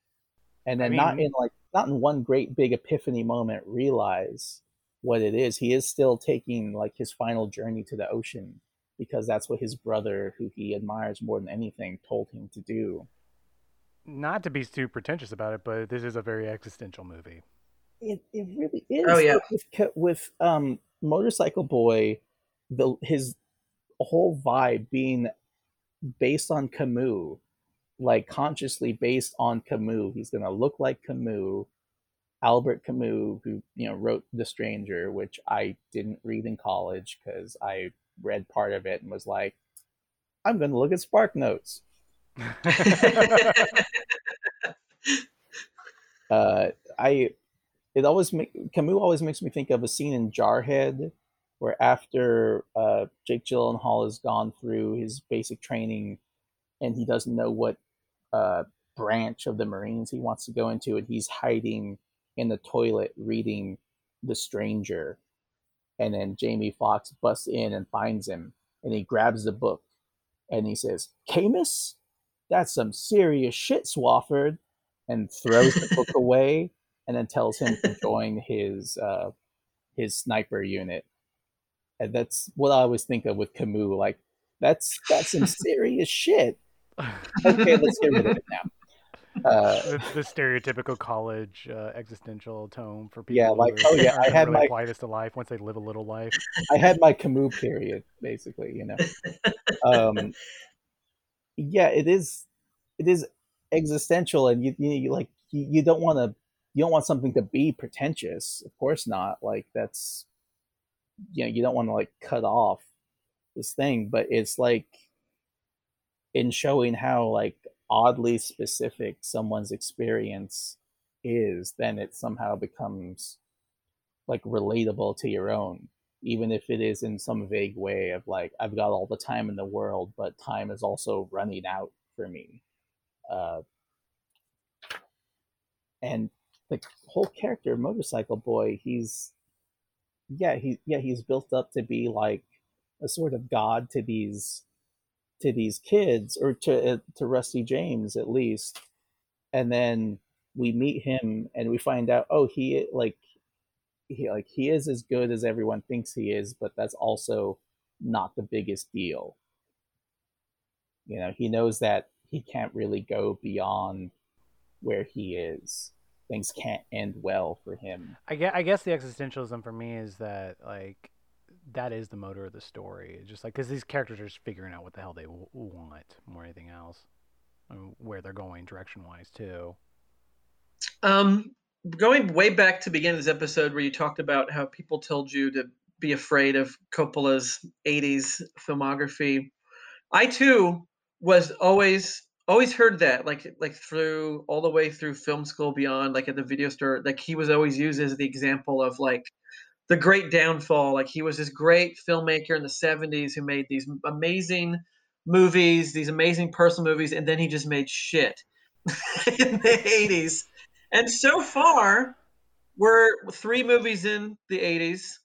And I then not in like not in one great big epiphany moment realize what it is. He is still taking like his final journey to the ocean because that's what his brother who he admires more than anything told him to do Not to be too pretentious about it, but this is a very existential movie. It it really is. Oh, yeah. with with, with um Motorcycle Boy, the his whole vibe being based on Camus, like consciously based on Camus. He's gonna look like Camus, Albert Camus, who you know wrote The Stranger, which I didn't read in college because I read part of it and was like, I'm gonna look at Spark Notes. uh, I it always make Camus always makes me think of a scene in Jarhead where after uh, Jake Gyllenhaal has gone through his basic training and he doesn't know what uh, branch of the Marines he wants to go into, and he's hiding in the toilet reading The Stranger, and then Jamie Foxx busts in and finds him, and he grabs the book, and he says, "Camus, that's some serious shit, Swofford." and throws the book away and then tells him to join his uh, his sniper unit. And that's what I always think of with Camus. Like that's that's some serious shit. Okay, let's get rid of it now. Uh, the, the stereotypical college uh, existential tone for people. Yeah, like, are- oh, yeah, I had really my- apply this to life once they live a little life. I had my Camus period, basically. You know. Um, yeah, it is. It is existential, and you you, you like you, you don't want to you don't want something to be pretentious. Of course not. Like that's you know you don't want to like cut off this thing, but it's like in showing how like oddly specific someone's experience is, then it somehow becomes like relatable to your own even if it is in some vague way of like I've got all the time in the world, but time is also running out for me. Uh, and the whole character, Motorcycle Boy, he's yeah, he yeah, he's built up to be like a sort of god to these to these kids or to uh, to Rusty James at least. And then we meet him and we find out oh he like he like he is as good as everyone thinks he is, but that's also not the biggest deal. You know, he knows that he can't really go beyond where he is, things can't end well for him. I guess, I guess the existentialism for me is that like that is the motor of the story. Just like because these characters are just figuring out what the hell they w- want more than anything else, and where they're going direction wise too. Um, going way back to begin this episode where you talked about how people told you to be afraid of Coppola's 80s filmography. I too was always always heard that like like through all the way through film school beyond like at the video store like he was always used as the example of like the great downfall like he was this great filmmaker in the 70s who made these amazing movies these amazing personal movies and then he just made shit in the 80s and so far we're three movies in the 80s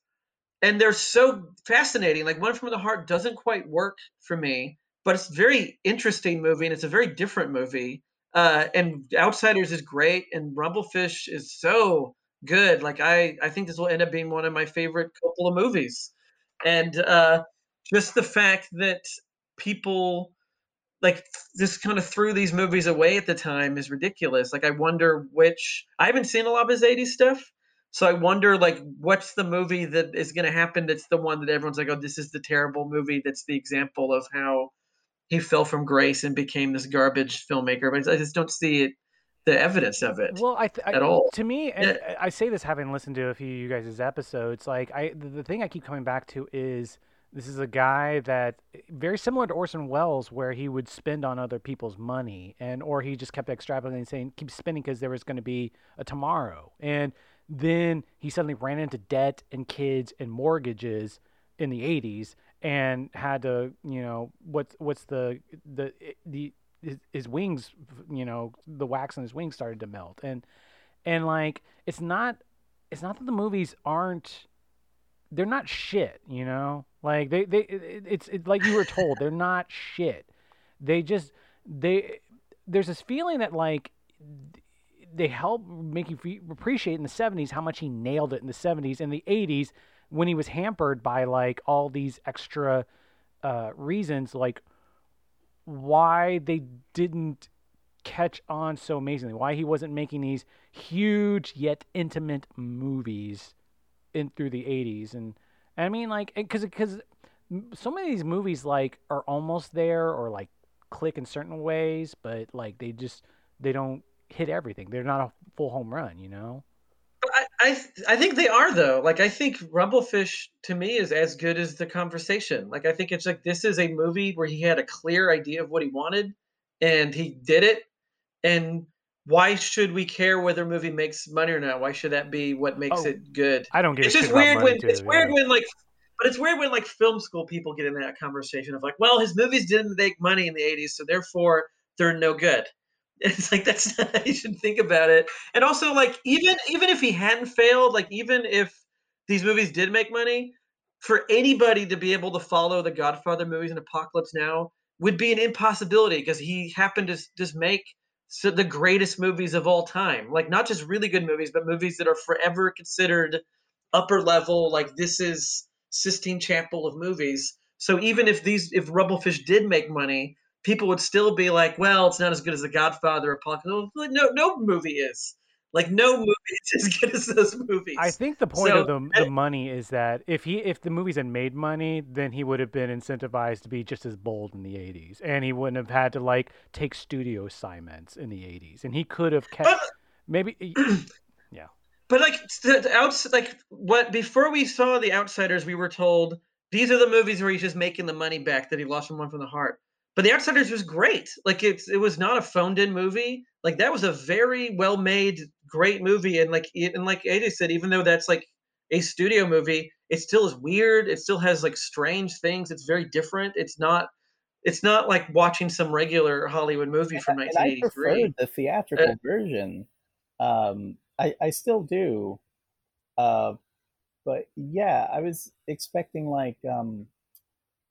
and they're so fascinating like one from the heart doesn't quite work for me but it's a very interesting movie and it's a very different movie. Uh, and Outsiders is great, and Rumblefish is so good. Like I, I think this will end up being one of my favorite couple of movies, and uh, just the fact that people like just kind of threw these movies away at the time is ridiculous. Like I wonder which I haven't seen a lot of his '80s stuff, so I wonder like what's the movie that is going to happen that's the one that everyone's like, oh, this is the terrible movie. That's the example of how he fell from grace and became this garbage filmmaker. But I just don't see it, the evidence of it. Well, I, th- at all. To me, and yeah. I say this having listened to a few of you guys' episodes. Like I, the thing I keep coming back to is this is a guy that very similar to Orson Welles, where he would spend on other people's money, and or he just kept extrapolating, saying keep spending because there was going to be a tomorrow, and then he suddenly ran into debt and kids and mortgages in the 80s and had to you know what's what's the the the his, his, wings you know the wax on his wings started to melt. And and like it's not it's not that the movies aren't they're not shit you know? Like they they it, it's it, like you were told they're not shit. They just they there's this feeling that like they help make you appreciate in the 70s how much he nailed it in the 70s and the 80s when he was hampered by like all these extra uh, reasons, like why they didn't catch on so amazingly, why he wasn't making these huge yet intimate movies in through the 80s and, I mean like cuz cuz so many of these movies like are almost there or like click in certain ways but like they just they don't hit everything. They're not a full home run, you know. I, I, I think they are though. Like I think Rumblefish to me is as good as the conversation. Like I think it's like this is a movie where he had a clear idea of what he wanted and he did it. And why should we care whether a movie makes money or not? Why should that be what makes oh, it good? I don't get it's just weird when too, it's yeah. weird when like but it's weird when like film school people get in that conversation of like, well, his movies didn't make money in the 80s, so therefore they're no good. It's like that's not how you should think about it. And also, like even even if he hadn't failed, like even if these movies did make money, for anybody to be able to follow the Godfather movies and Apocalypse Now would be an impossibility because he happened to just make so the greatest movies of all time. Like not just really good movies, but movies that are forever considered upper level. Like this is Sistine Chapel of movies. So even if these if Rumblefish did make money, people would still be like, well, it's not as good as The Godfather or Apocalypse. No, no movie is. Like no movie is as good as those movies. I think the point so, of the, the money is that if he if the movies had made money, then he would have been incentivized to be just as bold in the '80s, and he wouldn't have had to like take studio assignments in the '80s, and he could have kept but, maybe. yeah. But like the outs like what before we saw the Outsiders, we were told these are the movies where he's just making the money back that he lost from One from the Heart. But The Outsiders was great. Like it's it was not a phoned in movie. Like that was a very well made, great movie. And like and like AJ said, even though that's like a studio movie, it still is weird. It still has like strange things. It's very different. It's not it's not like watching some regular Hollywood movie from 1983. I the theatrical uh, version. Um, I, I still do. Uh, but yeah, I was expecting like um,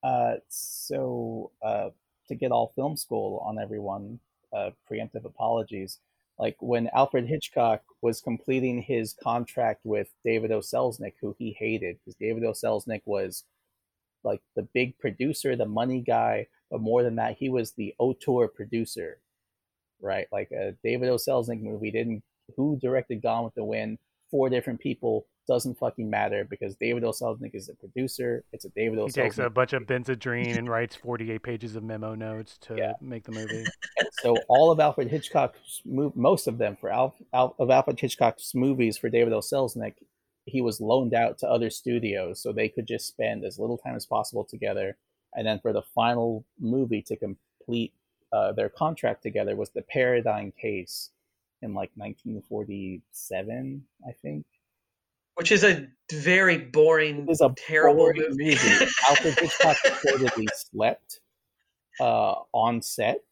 uh, so uh, to get all film school on everyone. Uh, preemptive apologies. Like when Alfred Hitchcock was completing his contract with David O. Selznick, who he hated, because David O. Selznick was like the big producer, the money guy, but more than that, he was the auteur producer. right? Like a David O. Selznick movie didn't. Who directed Gone with the Wind? Four different people doesn't fucking matter because David O. Selznick is a producer. It's a David O. He Selznick. takes a bunch of Benzedrine and writes 48 pages of memo notes to Yeah. make the movie. And so all of Alfred Hitchcock's most of them for Al, Al, of Alfred Hitchcock's movies for David O. Selznick, he was loaned out to other studios so they could just spend as little time as possible together. And then for the final movie to complete uh, their contract together was the Paradine Case in like 1947, I think. Which is a very boring, It is a terrible boring movie. movie. Alfred Hitchcock reportedly slept uh, on set.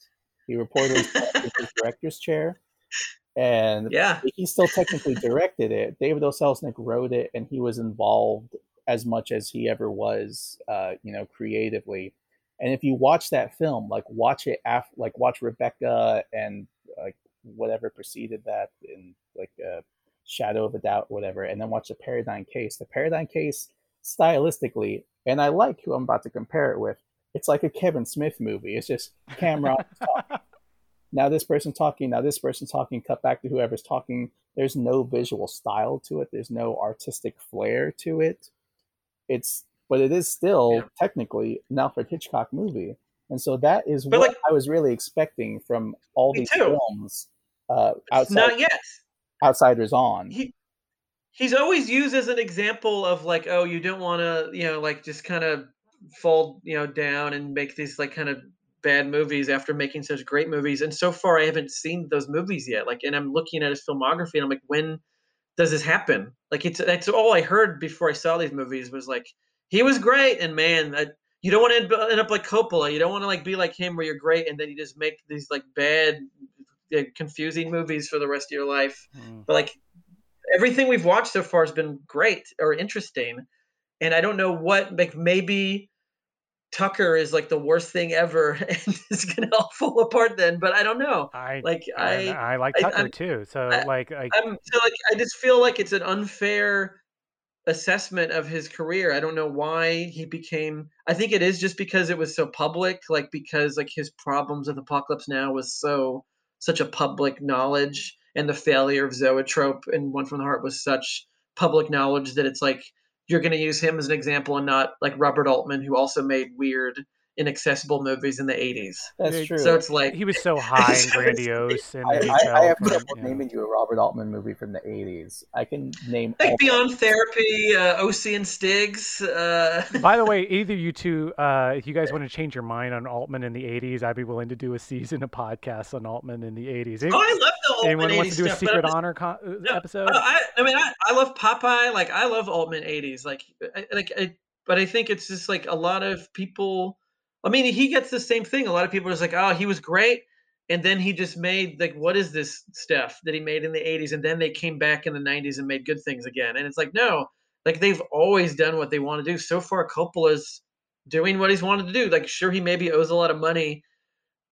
He reportedly slept in his director's chair, and yeah, he still technically directed it. David O. Selznick wrote it, and he was involved as much as he ever was, uh, you know, creatively. And if you watch that film, like watch it after, like watch Rebecca and like whatever preceded that, in like uh, Shadow of a Doubt, whatever, and then watch the Paradine Case. The Paradine Case, stylistically, and I like who I'm about to compare it with. It's like a Kevin Smith movie. It's just camera. Now this person talking. Now this person talking. Cut back to whoever's talking. There's no visual style to it. There's no artistic flair to it. It's, but it is still Yeah. technically an Alfred Hitchcock movie, and so that is But, what like- I was really expecting from all these too. films. Uh, outside, not yet. Outsiders on. He he's always used as an example of like, oh, you don't want to, you know, like just kind of fall, you know, down and make these like kind of bad movies after making such great movies. And so far, I haven't seen those movies yet. Like, and I'm looking at his filmography, and I'm like, when does this happen? Like, it's that's all I heard before I saw these movies was like, he was great, and man, you don't want to end, up like Coppola. You don't want to like be like him, where you're great, and then you just make these like bad, confusing movies for the rest of your life Mm. but like everything we've watched so far has been great or interesting and i don't know what like maybe tucker is like the worst thing ever and it's gonna all fall apart then but i don't know I like I, i I like I- Tucker I'm- too. So I- like, I, i'm so like i just feel like it's an unfair assessment of his career i don't know why he became i think it is just because it was so public like because like his problems with apocalypse now was so such a public knowledge and the failure of zoetrope and one from the heart was such public knowledge that it's like you're going to use him as an example and not like robert altman who also made weird inaccessible movies in the 80s That's true. so it's like he was so high and grandiose, and I, I, I have from, trouble you naming you a Robert Altman movie from the '80s. I can name all like beyond therapy uh, oc and Stiggs uh By the way, either you two, uh, if you guys want to change your mind on Altman in the '80s, I'd be willing to do a season of podcasts on Altman in the '80s. oh i love the altman Anyone 80s wants to do a stuff, but Secret I'm- Honor con- uh, No, episode? I, I mean, I, I love Popeye. Like, I love Altman '80s. Like, I, like, I, but I think it's just like a lot of people. I mean, he gets the same thing. A lot of people are just like, "Oh, he was great," and then he just made like, "What is this stuff that he made in the '80s?" And then they came back in the '90s and made good things again. And it's like, no, like they've always done what they want to do. So far, Coppola's doing what he's wanted to do. Like, sure, he maybe owes a lot of money,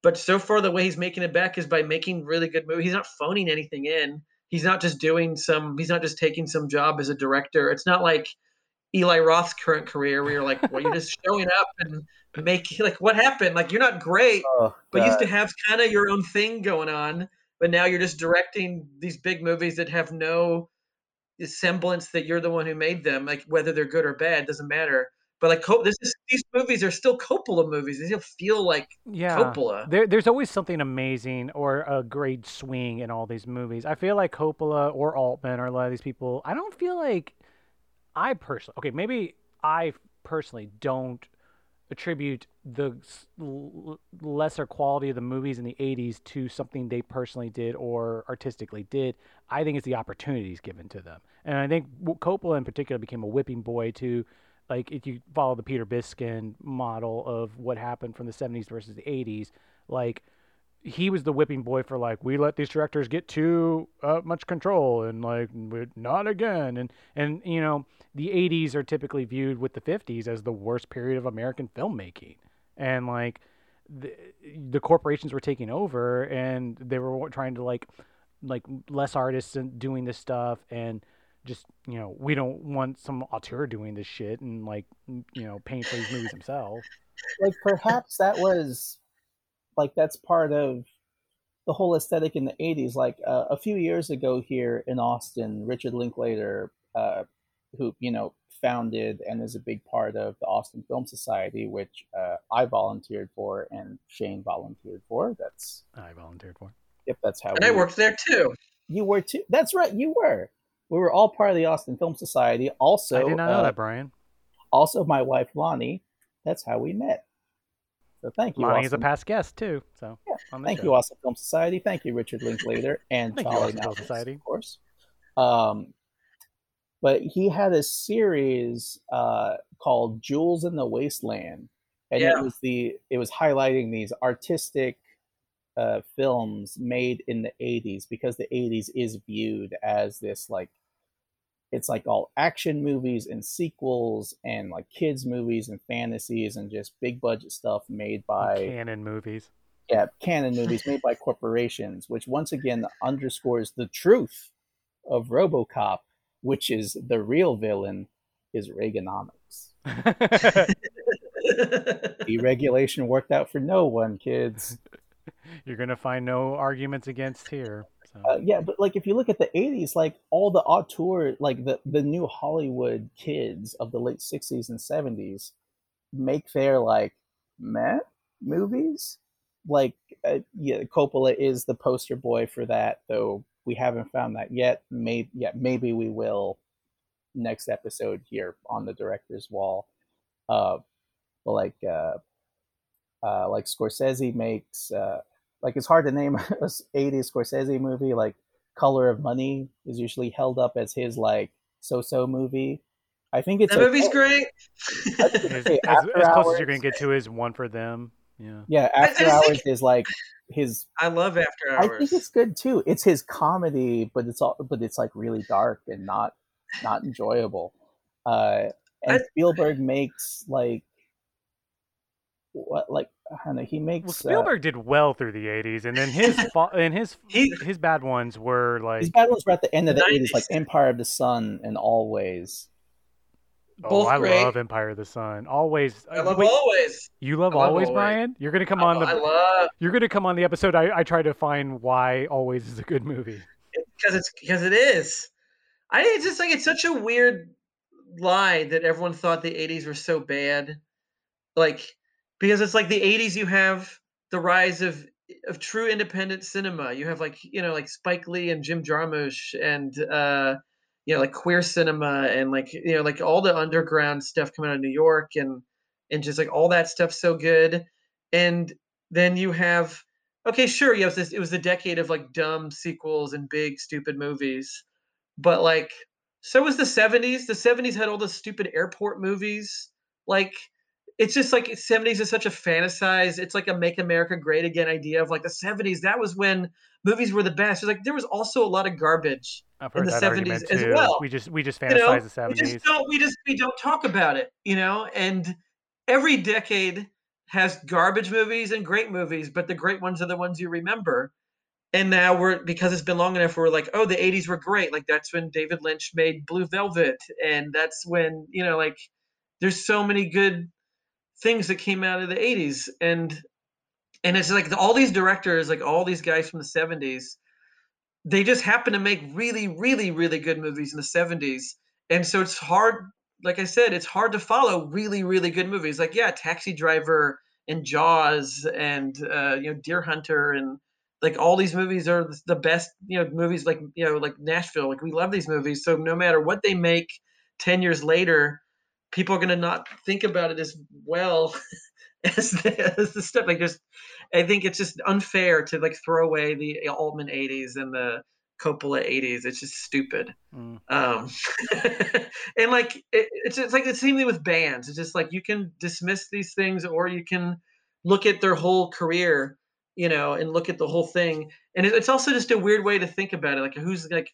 but so far the way he's making it back is by making really good movies. He's not phoning anything in. He's not just doing some. He's not just taking some job as a director. It's not like Eli Roth's current career where you're like, well, you're just showing up and making like what happened. Like you're not great, Oh, but you used to have kind of your own thing going on. But now you're just directing these big movies that have no semblance that you're the one who made them. Like whether they're good or bad doesn't matter. But like Cop- this is these movies are still Coppola movies. They still feel like yeah. Coppola. There, there's always something amazing or a great swing in all these movies. I feel like Coppola or Altman or a lot of these people. I don't feel like I personally. Okay, maybe I personally don't attribute the l- lesser quality of the movies in the 80s to something they personally did or artistically did. I think it's the opportunities given to them. And I think Coppola in particular became a whipping boy to like if you follow the Peter Biskind model of what happened from the 70s versus the 80s, like he was the whipping boy for like we let these directors get too uh, much control and like not again. And and you know the 80s are typically viewed with the 50s as the worst period of American filmmaking. And like the, the corporations were taking over and they were trying to like like less artists and doing this stuff and just you know we don't want some auteur doing this shit and like you know paying for these movies himself like perhaps that was like that's part of the whole aesthetic in the 80s like uh, a few years ago here in austin richard linklater uh, who you know founded and is a big part of the austin film society which uh, i volunteered for and shane volunteered for. That's I volunteered for. yep that's how And I we- worked there too. you were too. That's right you were. We were all part of the austin film society. Also I did not know uh, that, Brian. also my wife lonnie. That's how we met so thank you Lonnie is a past guest too. So Yeah, on the Thank show. you, Austin Film Society. Thank you, Richard Linklater and Thank Charlie Austin Film Nelson, Society. of course. Um, but he had a series uh, called "Jewels in the Wasteland," and Yeah. it was the it was highlighting these artistic uh, films made in the '80s because the '80s is viewed as this like it's like all action movies and sequels and like kids movies and fantasies and just big budget stuff made by Cannon movies. yeah, Cannon movies made by corporations, which once again underscores the truth of RoboCop, which is the real villain is Reaganomics. Deregulation worked out for no one, kids. You're gonna find no arguments against here. Uh, yeah, but like if you look at the '80s, like all the auteur, like the the new Hollywood kids of the late '60s and '70s, make their like meh movies. Like, uh, yeah, Coppola is the poster boy for that, though we haven't found that yet. Maybe, yeah, maybe we will next episode here on the director's wall. Uh, but like, uh, uh, like Scorsese makes, uh, like it's hard to name a 80s Scorsese movie. Like Color of Money is usually held up as his like so-so movie. I think it's that movie's great. I as, as, After as close as you're gonna get to is one for them. Yeah. Yeah, I After just Hours is like his I love After Hours. I think it's good too. It's his comedy, but it's all but it's like really dark and not not enjoyable. Uh, and I- Spielberg makes like what like I don't know. He makes Well, uh, Spielberg did well through the '80s, and then his fa- and his He- his bad ones were like his bad ones were at the end of the 90s. eighties, like Empire of the Sun and Always. oh, I great. love Empire of the Sun. Always, I love wait, always. you love, love always, Always. Brian. You're gonna come I, on the I love you're gonna come on the episode. I, I try to find why Always is a good movie. because it's because it is. I it's just like it's such a weird lie that everyone thought the '80s were so bad, like because it's like the '80s. You have the rise of of true independent cinema. You have like you know like Spike Lee and Jim Jarmusch and uh, you know like queer cinema and like you know like all the underground stuff coming out of New York and and just like all that stuff so good. And then you have okay, sure, yes, this it was the decade of like dumb sequels and big stupid movies, but like so was the 70s. The 70s had all the stupid airport movies. Like it's just like 70s is such a fantasized, it's like a make America great again idea of like the 70s. That was when movies were the best. It's like there was also a lot of garbage. In the 70s as well. We just we just You know, fantasize the we just '70s. don't we just we don't talk about it, you know? And every decade has garbage movies and great movies, but the great ones are the ones you remember. And now we're because it's been long enough, we're like, oh, the '80s were great. Like that's when David Lynch made Blue Velvet, and that's when you know, like, there's so many good things that came out of the '80s, and and it's like all these directors, like all these guys from the '70s, they just happen to make really, really, really good movies in the '70s, and so it's hard. Like I said, it's hard to follow really, really good movies. Like yeah, Taxi Driver and Jaws and uh, you know Deer Hunter and like all these movies are the best you know movies like you know like Nashville. Like we love these movies. So no matter what they make ten years later, people are gonna not think about it as well as the, as the stuff. Like just I think it's just unfair to like throw away the Altman '80s and the Coppola '80s. It's just stupid. Mm. Um, and like it, it's it's like the same thing with bands. It's just like you can dismiss these things, or you can look at their whole career, you know, and look at the whole thing. And it, it's also just a weird way to think about it. Like who's like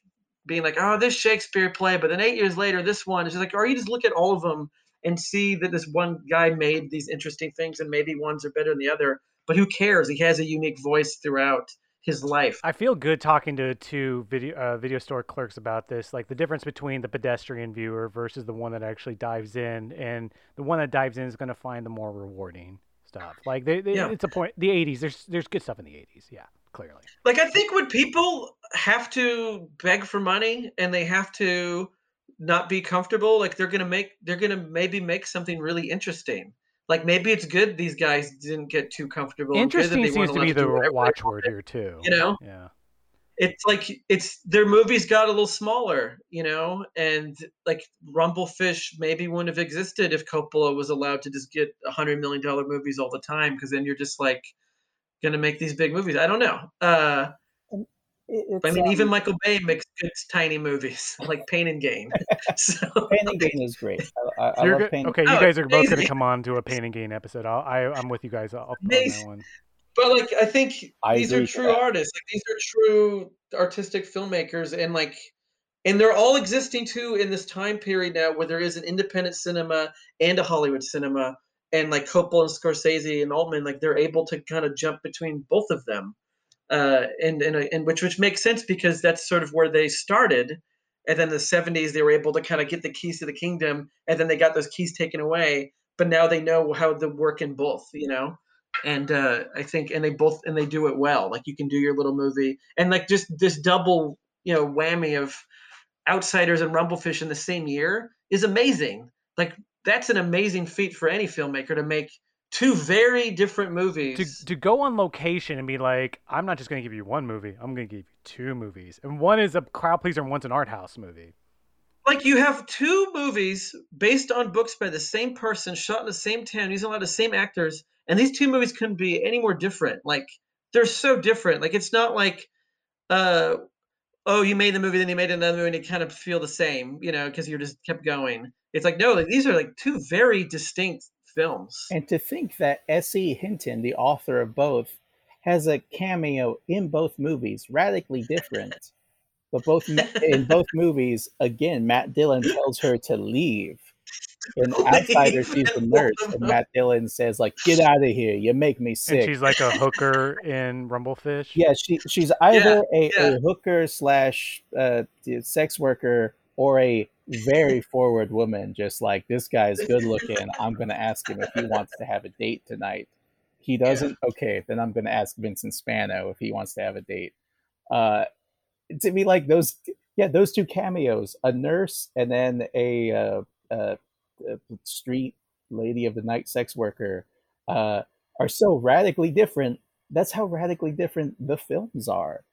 being like, oh, this Shakespeare play, but then eight years later, this one. It's just like, or you just look at all of them and see that this one guy made these interesting things, and maybe ones are better than the other. But who cares? He has a unique voice throughout his life. I feel good talking to two video uh, video store clerks about this, like the difference between the pedestrian viewer versus the one that actually dives in, and the one that dives in is going to find the more rewarding stuff. Like they, they, Yeah. it's a point. The '80s, there's there's good stuff in the '80s, yeah. Clearly. Like I think when people have to beg for money and they have to not be comfortable, like they're gonna make they're gonna maybe make something really interesting. Like maybe it's good these guys didn't get too comfortable. and good that Interesting they seems to be the watchword here too. You know? Yeah. it's like it's their movies got a little smaller, you know, and like Rumblefish maybe wouldn't have existed if Coppola was allowed to just get a hundred million dollar movies all the time, because then you're just like gonna make these big movies. I don't know. Uh, It- I mean, um, even Michael Bay makes good tiny movies like Pain and Gain. so Pain and Gain is great. I, I, I love good- Pain. okay, you Oh, guys are both going to come on to a pain and gain episode. I'll, I, I'm with you guys on on that Amazing. one. but like I think I these are true that. artists. Like these are true artistic filmmakers, and like, and they're all existing too in this time period now where there is an independent cinema and a Hollywood cinema, and like Coppola and Scorsese and Altman, like they're able to kind of jump between both of them, uh, and and and which which makes sense because that's sort of where they started. And then the 70s, they were able to kind of get the keys to the kingdom, and then they got those keys taken away. But now they know how to work in both, you know and uh, I think and they both and they do it well. Like you can do your little movie and like just this double you know whammy of Outsiders and Rumblefish in the same year is amazing. Like that's an amazing feat for any filmmaker to make two very different movies. To, to go on location and be like, I'm not just going to give you one movie, I'm going to give you two movies. And one is a crowd pleaser and one's an art house movie. like you have two movies based on books by the same person, shot in the same town, using a lot of the same actors, and these two movies couldn't be any more different. Like they're so different. Like it's not like, uh, oh, you made the movie, then you made another movie, and it kind of feel the same, you know, because you just kept going. It's like no, like these are like two very distinct films. And to think that S.E. Hinton, the author of both, has a cameo in both movies, radically different. but both in both movies, again, Matt Dillon tells her to leave. In Leave Outsider, she's the nurse, and. Matt Dillon says, "Like, get out of here! You make me And sick." she's like a hooker in Rumblefish. Yeah, she she's either a, yeah. a hooker slash uh, sex worker or a very forward woman. Just like this guy's good looking, I'm gonna ask him if he wants to have a date tonight. He doesn't. Okay, then I'm gonna ask Vincent Spano if he wants to have a date. Uh, to me, like those, yeah, those two cameos, a nurse and then a, uh, uh, uh street lady of the night sex worker, uh, are so radically different that's how radically different the films are.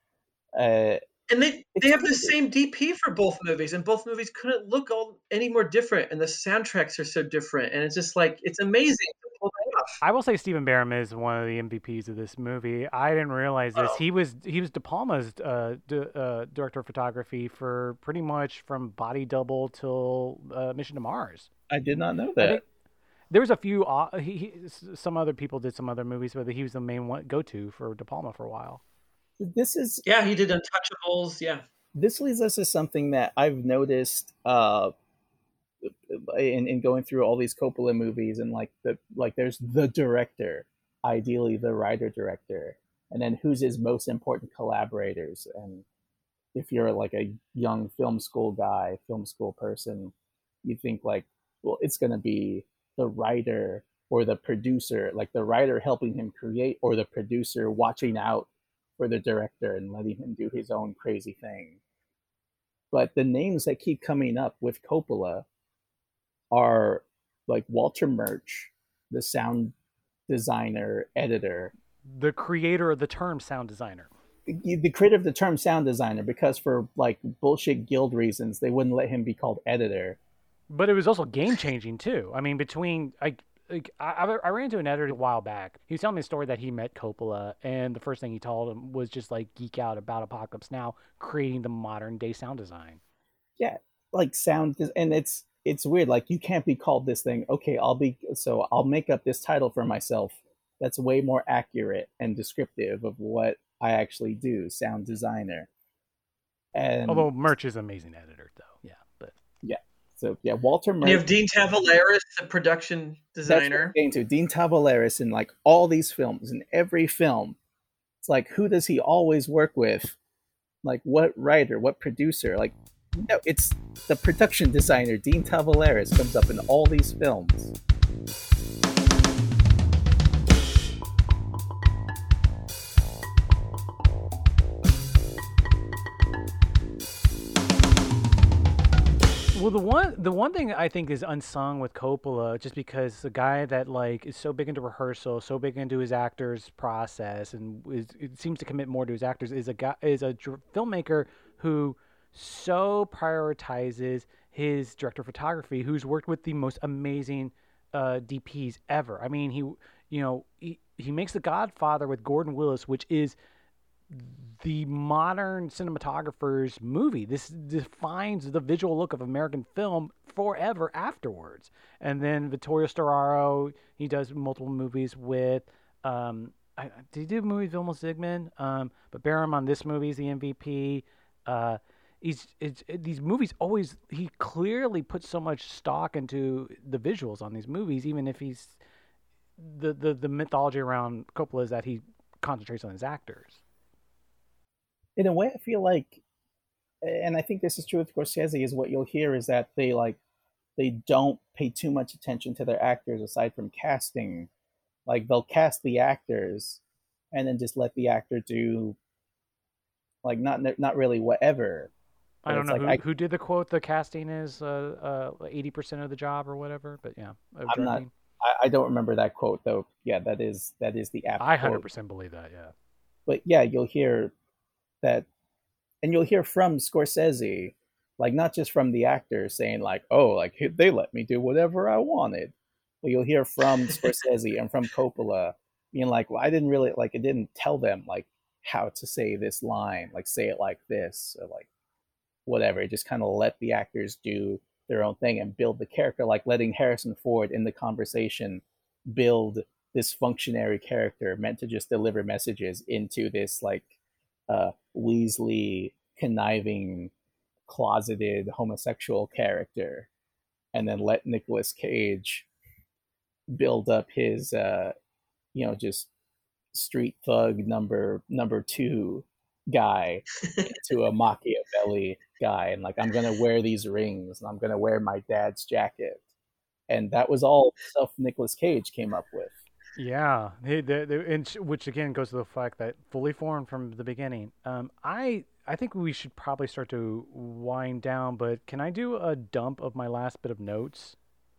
Uh, And they It's they have the same DP for both movies, and both movies couldn't look all any more different. And the soundtracks are so different, and it's just like it's amazing to pull that off. I will say Stephen Burum is one of the MVPs of this movie. I didn't realize this. Oh. He was he was De Palma's uh, d- uh, director of photography for pretty much from Body Double till uh, Mission to Mars. I did not know that. there was a few. Uh, he, he, some other people did some other movies, but he was the main one go to for De Palma for a while. This is Yeah, he did Untouchables. Yeah, this leads us to something that I've noticed uh, in, in going through all these Coppola movies, and like the like, there's the director, ideally the writer director, and then who's his most important collaborators. And if you're like a young film school guy, film school person, you think like, well, it's gonna be the writer or the producer, like the writer helping him create, or the producer watching out for the director and letting him do his own crazy thing. But the names that keep coming up with Coppola are like Walter Murch, the sound designer, editor, The creator of the term sound designer. the creator of the term sound designer, because for like bullshit guild reasons, they wouldn't let him be called editor. But it was also game changing too. I mean, between like, like I, I I ran into an editor a while back. He was telling me a story that he met Coppola, and the first thing he told him was just like geek out about Apocalypse Now, creating the modern day sound design. Yeah, like sound and it's it's weird like you can't be called this thing okay i'll be so i'll make up this title for myself that's way more accurate and descriptive of what i actually do sound designer and Although Murch is amazing editor, though. Yeah, but so yeah walter you have Dean Tavoularis, the production that's designer. getting to dean tavoularis in like all these films in every film. It's like who does he always work with? Like what writer what producer? Like no it's the production designer dean tavoularis comes up in all these films Well, the one the one thing I think is unsung with Coppola, just because the guy that like is so big into rehearsal, so big into his actors process, and is, it seems to commit more to his actors, is a guy is a dr- filmmaker who so prioritizes his director of photography, who's worked with the most amazing uh, DPs ever. I mean, he you know he, he makes The Godfather with Gordon Willis, which is the modern cinematographer's movie. This defines the visual look of American film forever afterwards. And then Vittorio Storaro, he does multiple movies with. Um, I, did he do a movie with Vilmos Zsigmond? Um, but Burum on this movie is the MVP. Uh, he's it's, it, these movies always he clearly puts so much stock into the visuals on these movies, even if he's the the the mythology around Coppola is that he concentrates on his actors in a way, I feel like, and I think this is true with Scorsese, is what you'll hear is that they like they don't pay too much attention to their actors aside from casting. Like they'll cast the actors, and then just let the actor do, like not not really whatever. But I don't know like, who, I, who did the quote. The casting is uh, uh, eighty uh, percent of the job or whatever. But yeah, I'm not. I, I, don't remember that quote though. Yeah, that is that is the app. I hundred percent believe that. Yeah. But yeah, you'll hear that and you'll hear from Scorsese, like not just from the actors saying like, "Oh, like they let me do whatever I wanted," but you'll hear from Scorsese and from Coppola being like, "Well, I didn't really like it. Didn't tell them like how to say this line, like say it like this, or like whatever. Just kind of let the actors do their own thing and build the character, like letting Harrison Ford in the conversation build this functionary character meant to just deliver messages into this like uh, Weasley conniving, closeted homosexual character, and then let Nicolas Cage build up his, uh, you know, just street thug number number two guy to a Machiavelli guy, and like I'm gonna wear these rings, and I'm gonna wear my dad's jacket, and that was all stuff Nicolas Cage came up with. Yeah, they, they, they, and which again goes to the fact that fully formed from the beginning. Um, I I think we should probably start to wind down, but can I do a dump of my last bit of notes?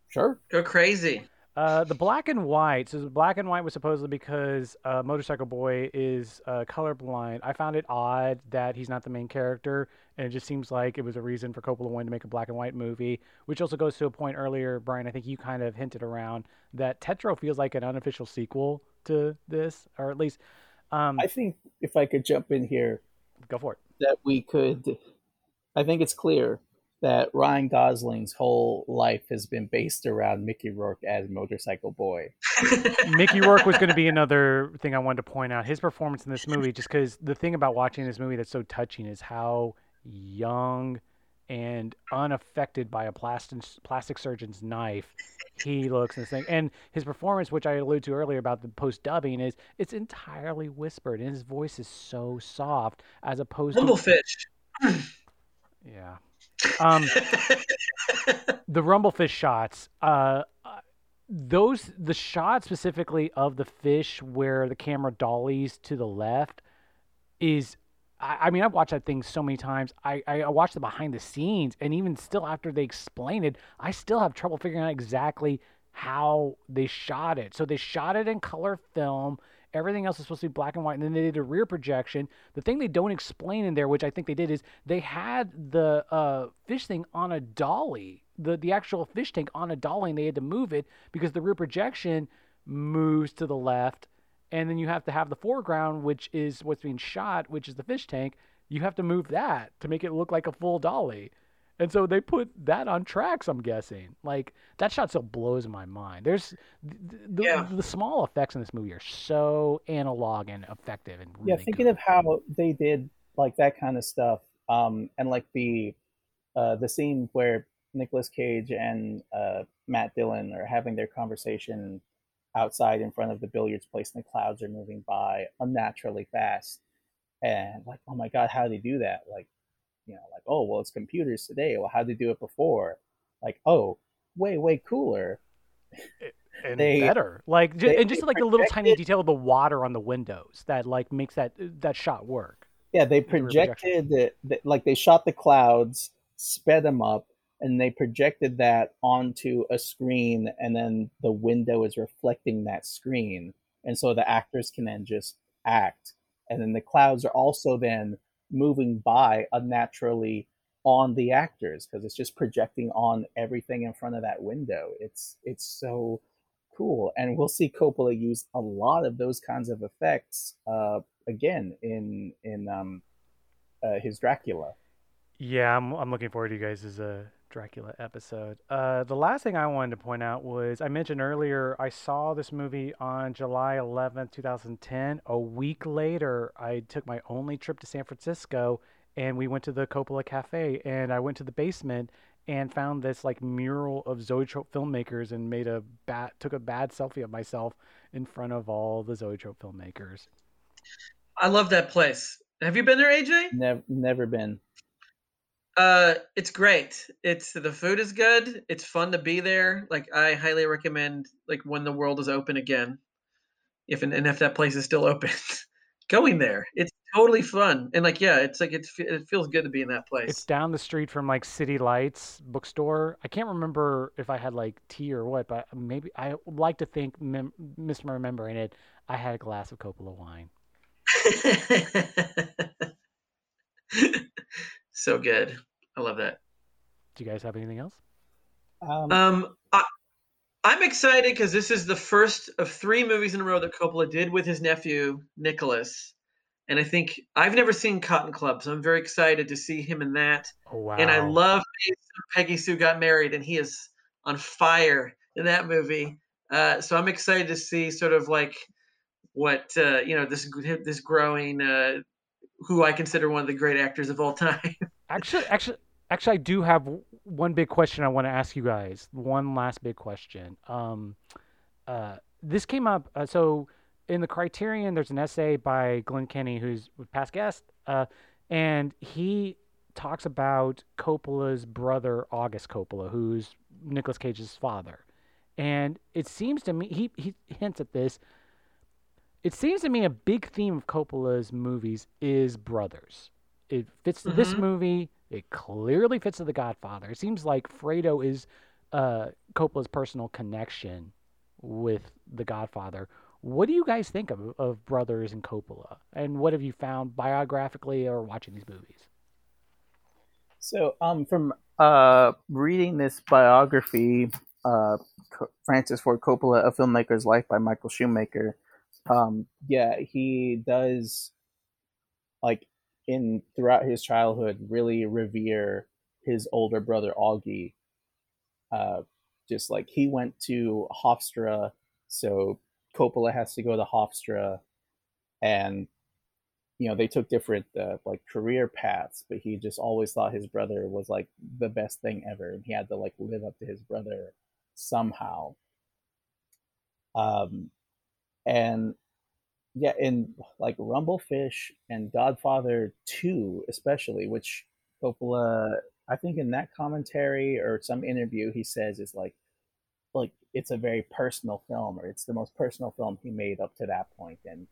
Sure. Go crazy. Uh, the black and white. So black and white was supposedly because uh, Motorcycle Boy is uh, colorblind. I found it odd that he's not the main character, and it just seems like it was a reason for Coppola wanting to make a black and white movie. Which also goes to a point earlier, Brian. I think you kind of hinted around that Tetro feels like an unofficial sequel to this, or at least. Um, I think if I could jump in here, go for it. That we could. I think it's clear that Ryan Gosling's whole life has been based around Mickey Rourke as Motorcycle Boy. Mickey Rourke was going to be another thing I wanted to point out. His performance in this movie, just because the thing about watching this movie that's so touching is how young and unaffected by a plastic plastic surgeon's knife he looks and thing. And his performance, which I alluded to earlier about the post dubbing, is it's entirely whispered, and his voice is so soft as opposed Rumblefish. to. yeah, um, the Rumblefish shots, uh, those the shot specifically of the fish where the camera dollies to the left is I, I mean I've watched that thing so many times. I, I, I watched the behind the scenes and even still after they explain it, I still have trouble figuring out exactly how they shot it. So they shot it in color film Everything else is supposed to be black and white. And then they did a rear projection. The thing they don't explain in there, which I think they did, is they had the uh, fish thing on a dolly, the, the actual fish tank on a dolly, and they had to move it because the rear projection moves to the left. And then you have to have the foreground, which is what's being shot, which is the fish tank. You have to move that to make it look like a full dolly. And so they put that on tracks, I'm guessing. Like that shot still blows my mind. There's the, yeah. the, the small effects in this movie are so analog and effective and really yeah. Thinking good. of how they did like that kind of stuff, um, and like the uh, the scene where Nicolas Cage and uh, Matt Dillon are having their conversation outside in front of the billiards place, and the clouds are moving by unnaturally fast, and like, oh my god, how do they do that? Like you know, like, oh, well, it's computers today. Well, how did they do it before? Like, oh, way, way cooler. And they, better, like, they, and just like the little tiny detail of the water on the windows that like makes that that shot work. Yeah, they projected that, like they shot the clouds, sped them up, and they projected that onto a screen and then the window is reflecting that screen and so the actors can then just act and then the clouds are also then moving by unnaturally on the actors because it's just projecting on everything in front of that window. It's it's so cool. And we'll see coppola use a lot of those kinds of effects uh, again in in um, uh, his dracula. Yeah i'm, I'm looking forward to you guys' as uh, Dracula episode. Uh, the last thing I wanted to point out was I mentioned earlier I saw this movie on July 11th, 2010. A week later, I took my only trip to San Francisco and we went to the Coppola Cafe and I went to the basement and found this like mural of zoetrope filmmakers and made a bad took a bad selfie of myself in front of all the zoetrope filmmakers. I love that place. Have you been there, AJ? Never, never been. Uh, it's great. It's the food is good. It's fun to be there. Like I highly recommend. Like when the world is open again, if and, and if that place is still open, going there. It's totally fun and like yeah, it's like it's it feels good to be in that place. It's down the street from like City Lights bookstore. I can't remember if I had like tea or what, but maybe I like to think, mem- misremembering it, I had a glass of Coppola wine. so good. I love that. Do you guys have anything else? Um, um I, I'm excited because this is the first of three movies in a row that Coppola did with his nephew Nicolas, and I think I've never seen Cotton Club, so I'm very excited to see him in that. Oh, wow! And I love Peggy Sue got married, and he is on fire in that movie. Uh, so I'm excited to see sort of like what uh, you know this this growing uh, who I consider one of the great actors of all time. actually, actually, actually, I do have one big question I want to ask you guys. One last big question. Um, uh, this came up. Uh, so in the Criterion, there's an essay by Glenn Kenny, who's a past guest, uh, and he talks about Coppola's brother, August Coppola, who's Nicolas Cage's father. And it seems to me, he, he hints at this. It seems to me a big theme of Coppola's movies is brothers. It fits mm-hmm. this movie. It clearly fits to The Godfather. It seems like Fredo is uh, Coppola's personal connection with The Godfather. What do you guys think of, of Brothers and Coppola? And what have you found biographically or watching these movies? So, um, from uh, reading this biography, uh, Francis Ford Coppola, A Filmmaker's Life by Michael Schumacher, um, yeah, he does like in throughout his childhood really revere his older brother Augie. Uh, just like he went to Hofstra, so Coppola has to go to Hofstra, and you know they took different uh, like career paths, but he just always thought his brother was like the best thing ever, and he had to like live up to his brother somehow. Um, and yeah, in like Rumblefish and Godfather 2, especially, which Coppola, I think in that commentary or some interview, he says is like, like it's a very personal film, or it's the most personal film he made up to that point. And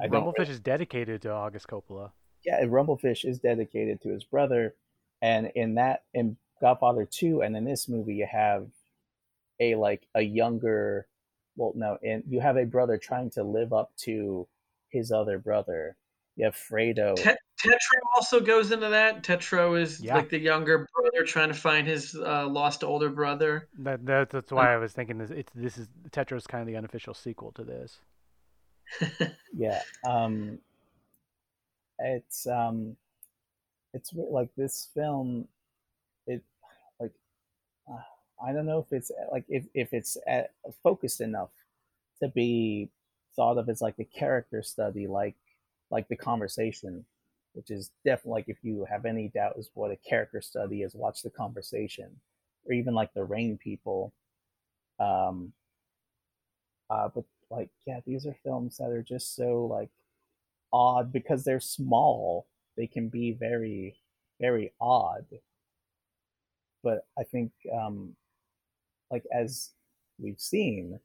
I Rumblefish is dedicated to August Coppola. Yeah, Rumblefish is dedicated to his brother, and in that, in Godfather 2, and in this movie, you have a like a younger well, no, and you have a brother trying to live up to his other brother. You have Fredo. Tetro also goes into that. Tetro is yeah. like the younger brother trying to find his uh, lost older brother. That, that that's why I was thinking this. It's this is Tetro's kind of the unofficial sequel to this. yeah, um, it's um, it's like this film. I don't know if it's like if, if it's at, focused enough to be thought of as like a character study, like like the conversation, which is definitely like if you have any doubt what a character study is, watch the conversation, or even like the Rain People. Um, uh, but like yeah, these are films that are just so like odd because they're small. They can be very very odd. But I think um, like as we've seen,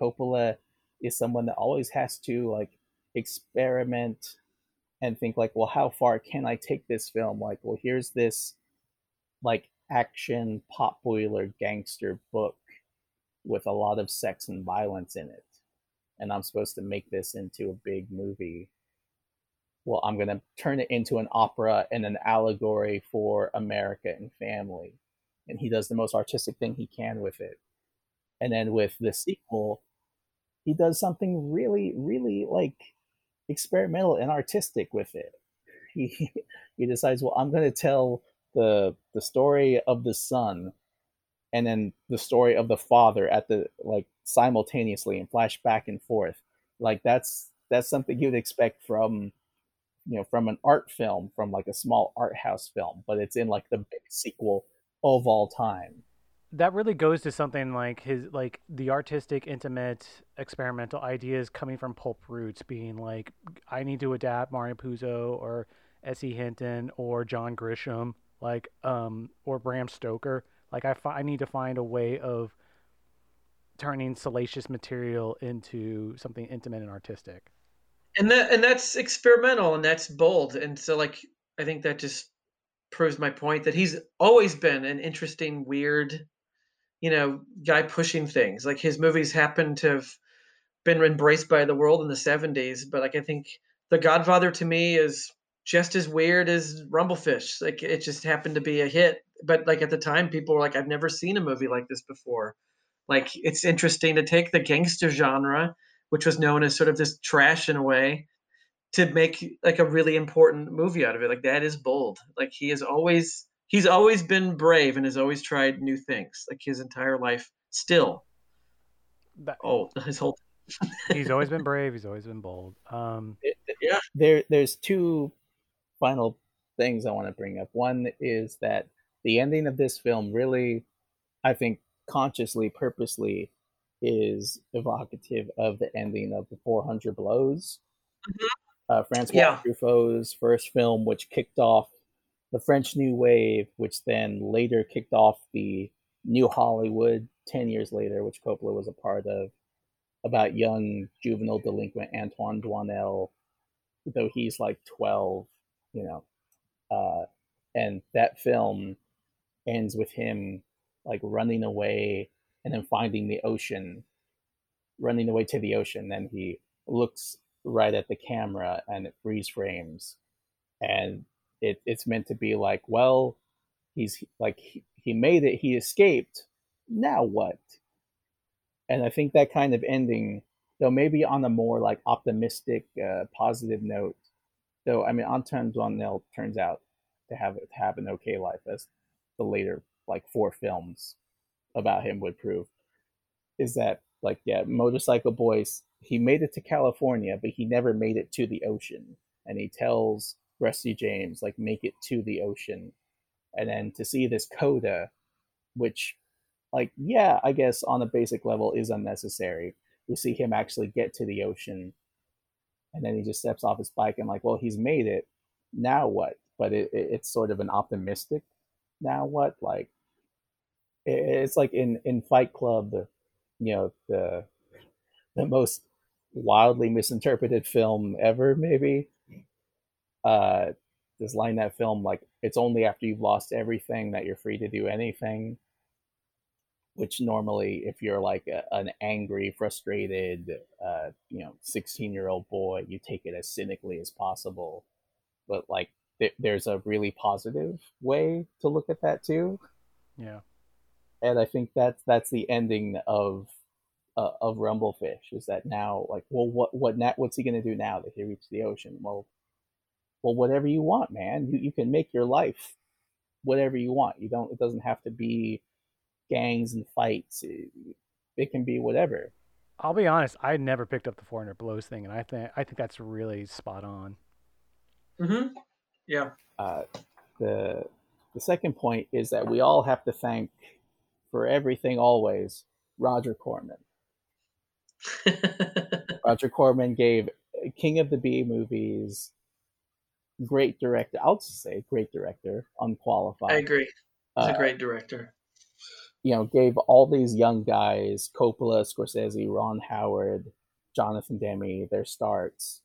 Coppola is someone that always has to like experiment and think like, well, how far can I take this film? Like, well, here's this like action pot boiler gangster book with a lot of sex and violence in it and i'm supposed to make this into a big movie well i'm going to turn it into an opera and an allegory for america and family and he does the most artistic thing he can with it. And then with the sequel he does something really really like experimental and artistic with it. He he decides well i'm going to tell the the story of the son and then the story of the father at the like simultaneously and flash back and forth. Like that's that's something you'd expect from you know from an art film from like a small art house film but it's in like the big sequel of all time that really goes to something like his like the artistic intimate experimental ideas coming from pulp roots being like i need to adapt mario puzo or S.E. Hinton or John Grisham like um or Bram Stoker. Like I, fi- I need to find a way of turning salacious material into something intimate and artistic. And that and that's experimental and that's bold. And so like I think that just proves my point that he's always been an interesting, weird, you know, guy pushing things. Like his movies happen to have been embraced by the world in the 70s, but like I think The Godfather to me is just as weird as Rumblefish. Like it just happened to be a hit. But like at the time, people were like, I've never seen a movie like this before. Like it's interesting to take the gangster genre, which was known as sort of this trash in a way, to make like a really important movie out of it. Like that is bold. Like he has always he's always been brave and has always tried new things. Like his entire life still. That, oh, his whole he's always been brave. He's always been bold. Um, yeah. There, there's two final things I want to bring up. One is that the ending of this film really, I think, consciously, purposely, is evocative of the ending of the 400 Blows. Mm-hmm. Uh, Francois yeah. Truffaut's first film, which kicked off the French New Wave, which then later kicked off the New Hollywood 10 years later, which Coppola was a part of, about young juvenile delinquent Antoine Doinel, though he's like 12, you know, uh, and that film ends with him like running away and then finding the ocean, running away to the ocean. Then he looks right at the camera and it freeze frames, and it, it's meant to be like, well, he's like he, he made it, he escaped. Now what? And I think that kind of ending, though maybe on a more like optimistic, uh, positive note, so I mean, Antoine Doinel turns out to have to have an okay life, as the later like four films about him would prove. Is that like yeah, Motorcycle Boys? He made it to California, but he never made it to the ocean. And he tells Rusty James like, make it to the ocean, and then to see this coda, which like yeah, I guess on a basic level is unnecessary. We see him actually get to the ocean and then he just steps off his bike and like, well, he's made it. Now what? But it, it, it's sort of an optimistic. Now what? Like, it, it's like in in Fight Club, the you know the the most wildly misinterpreted film ever, maybe. Uh, this line that film like it's only after you've lost everything that you're free to do anything which normally if you're like a, an angry frustrated uh, you know 16 year old boy you take it as cynically as possible. But like th- there's a really positive way to look at that too. Yeah. And i think that's that's the ending of uh, of rumblefish is that now like well what what nat what's he going to do now that he reached the ocean well well whatever you want man you, you can make your life whatever you want you don't it doesn't have to be gangs and fights. It, it can be whatever. I'll be honest. I never picked up the 400 blows thing, and I think I think that's really spot on. Mm-hmm. Yeah. Uh, the the second point is that we all have to thank for everything always Roger Corman. Roger Corman gave King of the B movies great director. I'll just say great director, unqualified. I agree. He's uh, a great director you know, gave all these young guys, Coppola, Scorsese, Ron Howard, Jonathan Demme, their starts.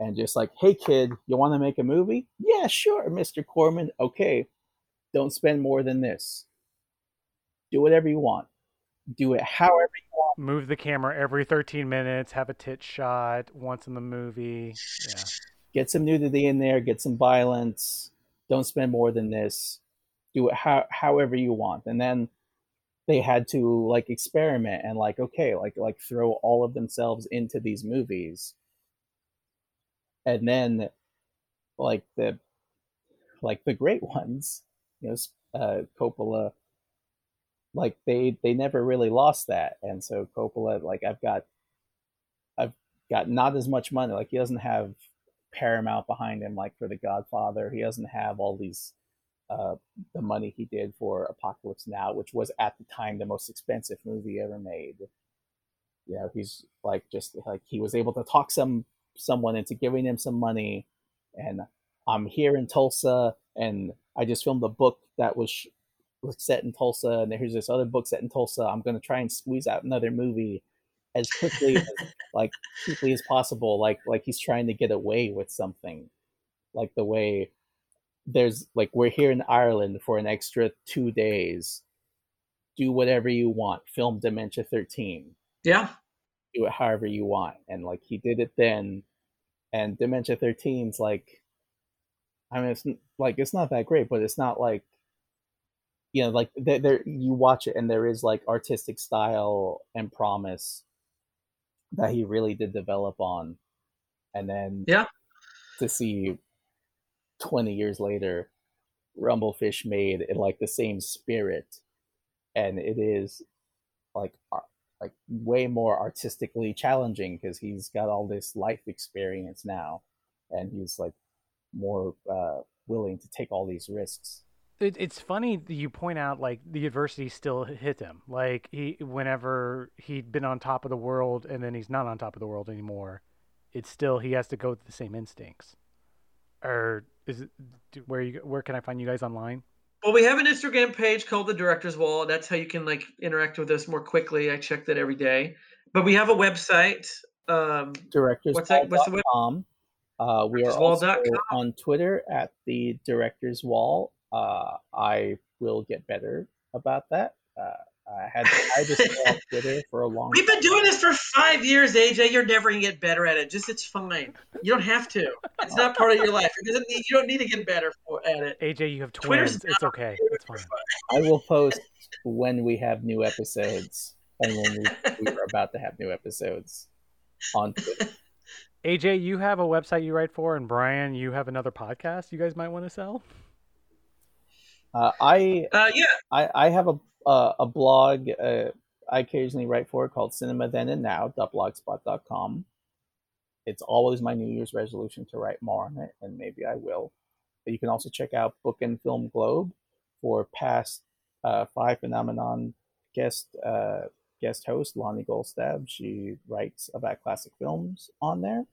And just like, hey kid, you want to make a movie? Yeah, sure, Mr. Corman. Okay, Don't spend more than this. Do whatever you want. Do it however you want. Move the camera every 13 minutes, have a tit shot once in the movie. Yeah. Get some nudity in there, get some violence. Don't spend more than this. Do it how, however you want. And then they had to like experiment and like okay, like like throw all of themselves into these movies. And then like the like the great ones, you know, uh, Coppola, like they they never really lost that, and so Coppola, like I've got, I've got not as much money. Like he doesn't have Paramount behind him, like for The Godfather. He doesn't have all these. Uh, the money he did for Apocalypse Now, which was at the time the most expensive movie ever made. You know, he's like just like he was able to talk some someone into giving him some money, and I'm here in Tulsa, and I just filmed a book that was set in Tulsa, and here's this other book set in Tulsa. I'm going to try and squeeze out another movie as quickly, as, like quickly as possible. Like like he's trying to get away with something, like the way there's like we're here in Ireland for an extra two days. Do whatever you want. Film Dementia 13. Yeah. Do it however you want, and like he did it then, and Dementia 13's like I mean, it's like it's not that great, but it's not like you know, like there, there you watch it and there is like artistic style and promise that he really did develop on, and then yeah, to see twenty years later, Rumblefish made in like the same spirit, and it is like like way more artistically challenging because he's got all this life experience now, and he's like more uh, willing to take all these risks. It, it's funny that you point out like the adversity still hit him. Like he, whenever he'd been on top of the world and then he's not on top of the world anymore, it's still he has to go with the same instincts. Or is it where you where can I find you guys online? Well, we have an Instagram page called the Director's Wall. That's how you can like interact with us more quickly. I check that every day. But we have a website. Um, Directors. What's that? What's the web? Uh, we are also on Twitter at the Director's Wall. Uh, I will get better about that. Uh, I had I just off Twitter for a long. We've been doing this for five years, AJ. You're never gonna get better at it. Just it's fine. You don't have to. It's not part of your life. It doesn't need, you don't need to get better for, at it. AJ, you have twins. Twitter's it's okay. It's fine. I will post when we have new episodes and when we, we are about to have new episodes on Twitter. AJ, you have a website you write for, and Brian, you have another podcast you guys might want to sell. Uh, I uh, yeah, I, I have a uh, a blog uh, I occasionally write for called Cinema Then and Now blogspot.com. It's always my New Year's resolution to write more on it, and maybe I will. But you can also check out Book and Film Globe for past uh, five phenomenon guest uh, guest host, Lonnie Goldstabb. She writes about classic films on there.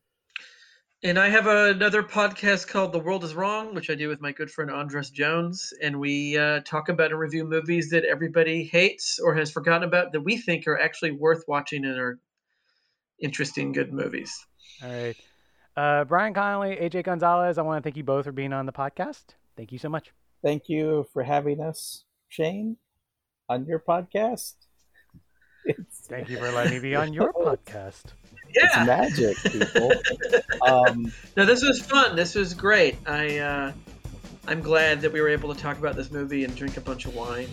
And I have another podcast called The World is Wrong, which I do with my good friend Andres Jones. And we uh, talk about and review movies that everybody hates or has forgotten about that we think are actually worth watching and are interesting, good movies. All right. Uh, Brian Connolly, AJ Gonzalez, I want to thank you both for being on the podcast. Thank you so much. Thank you for having us, Shane, on your podcast. It's, Thank you for letting me be on your podcast. Yeah. It's magic, people. um, no, this was fun. This was great. I uh, I'm glad that we were able to talk about this movie and drink a bunch of wine.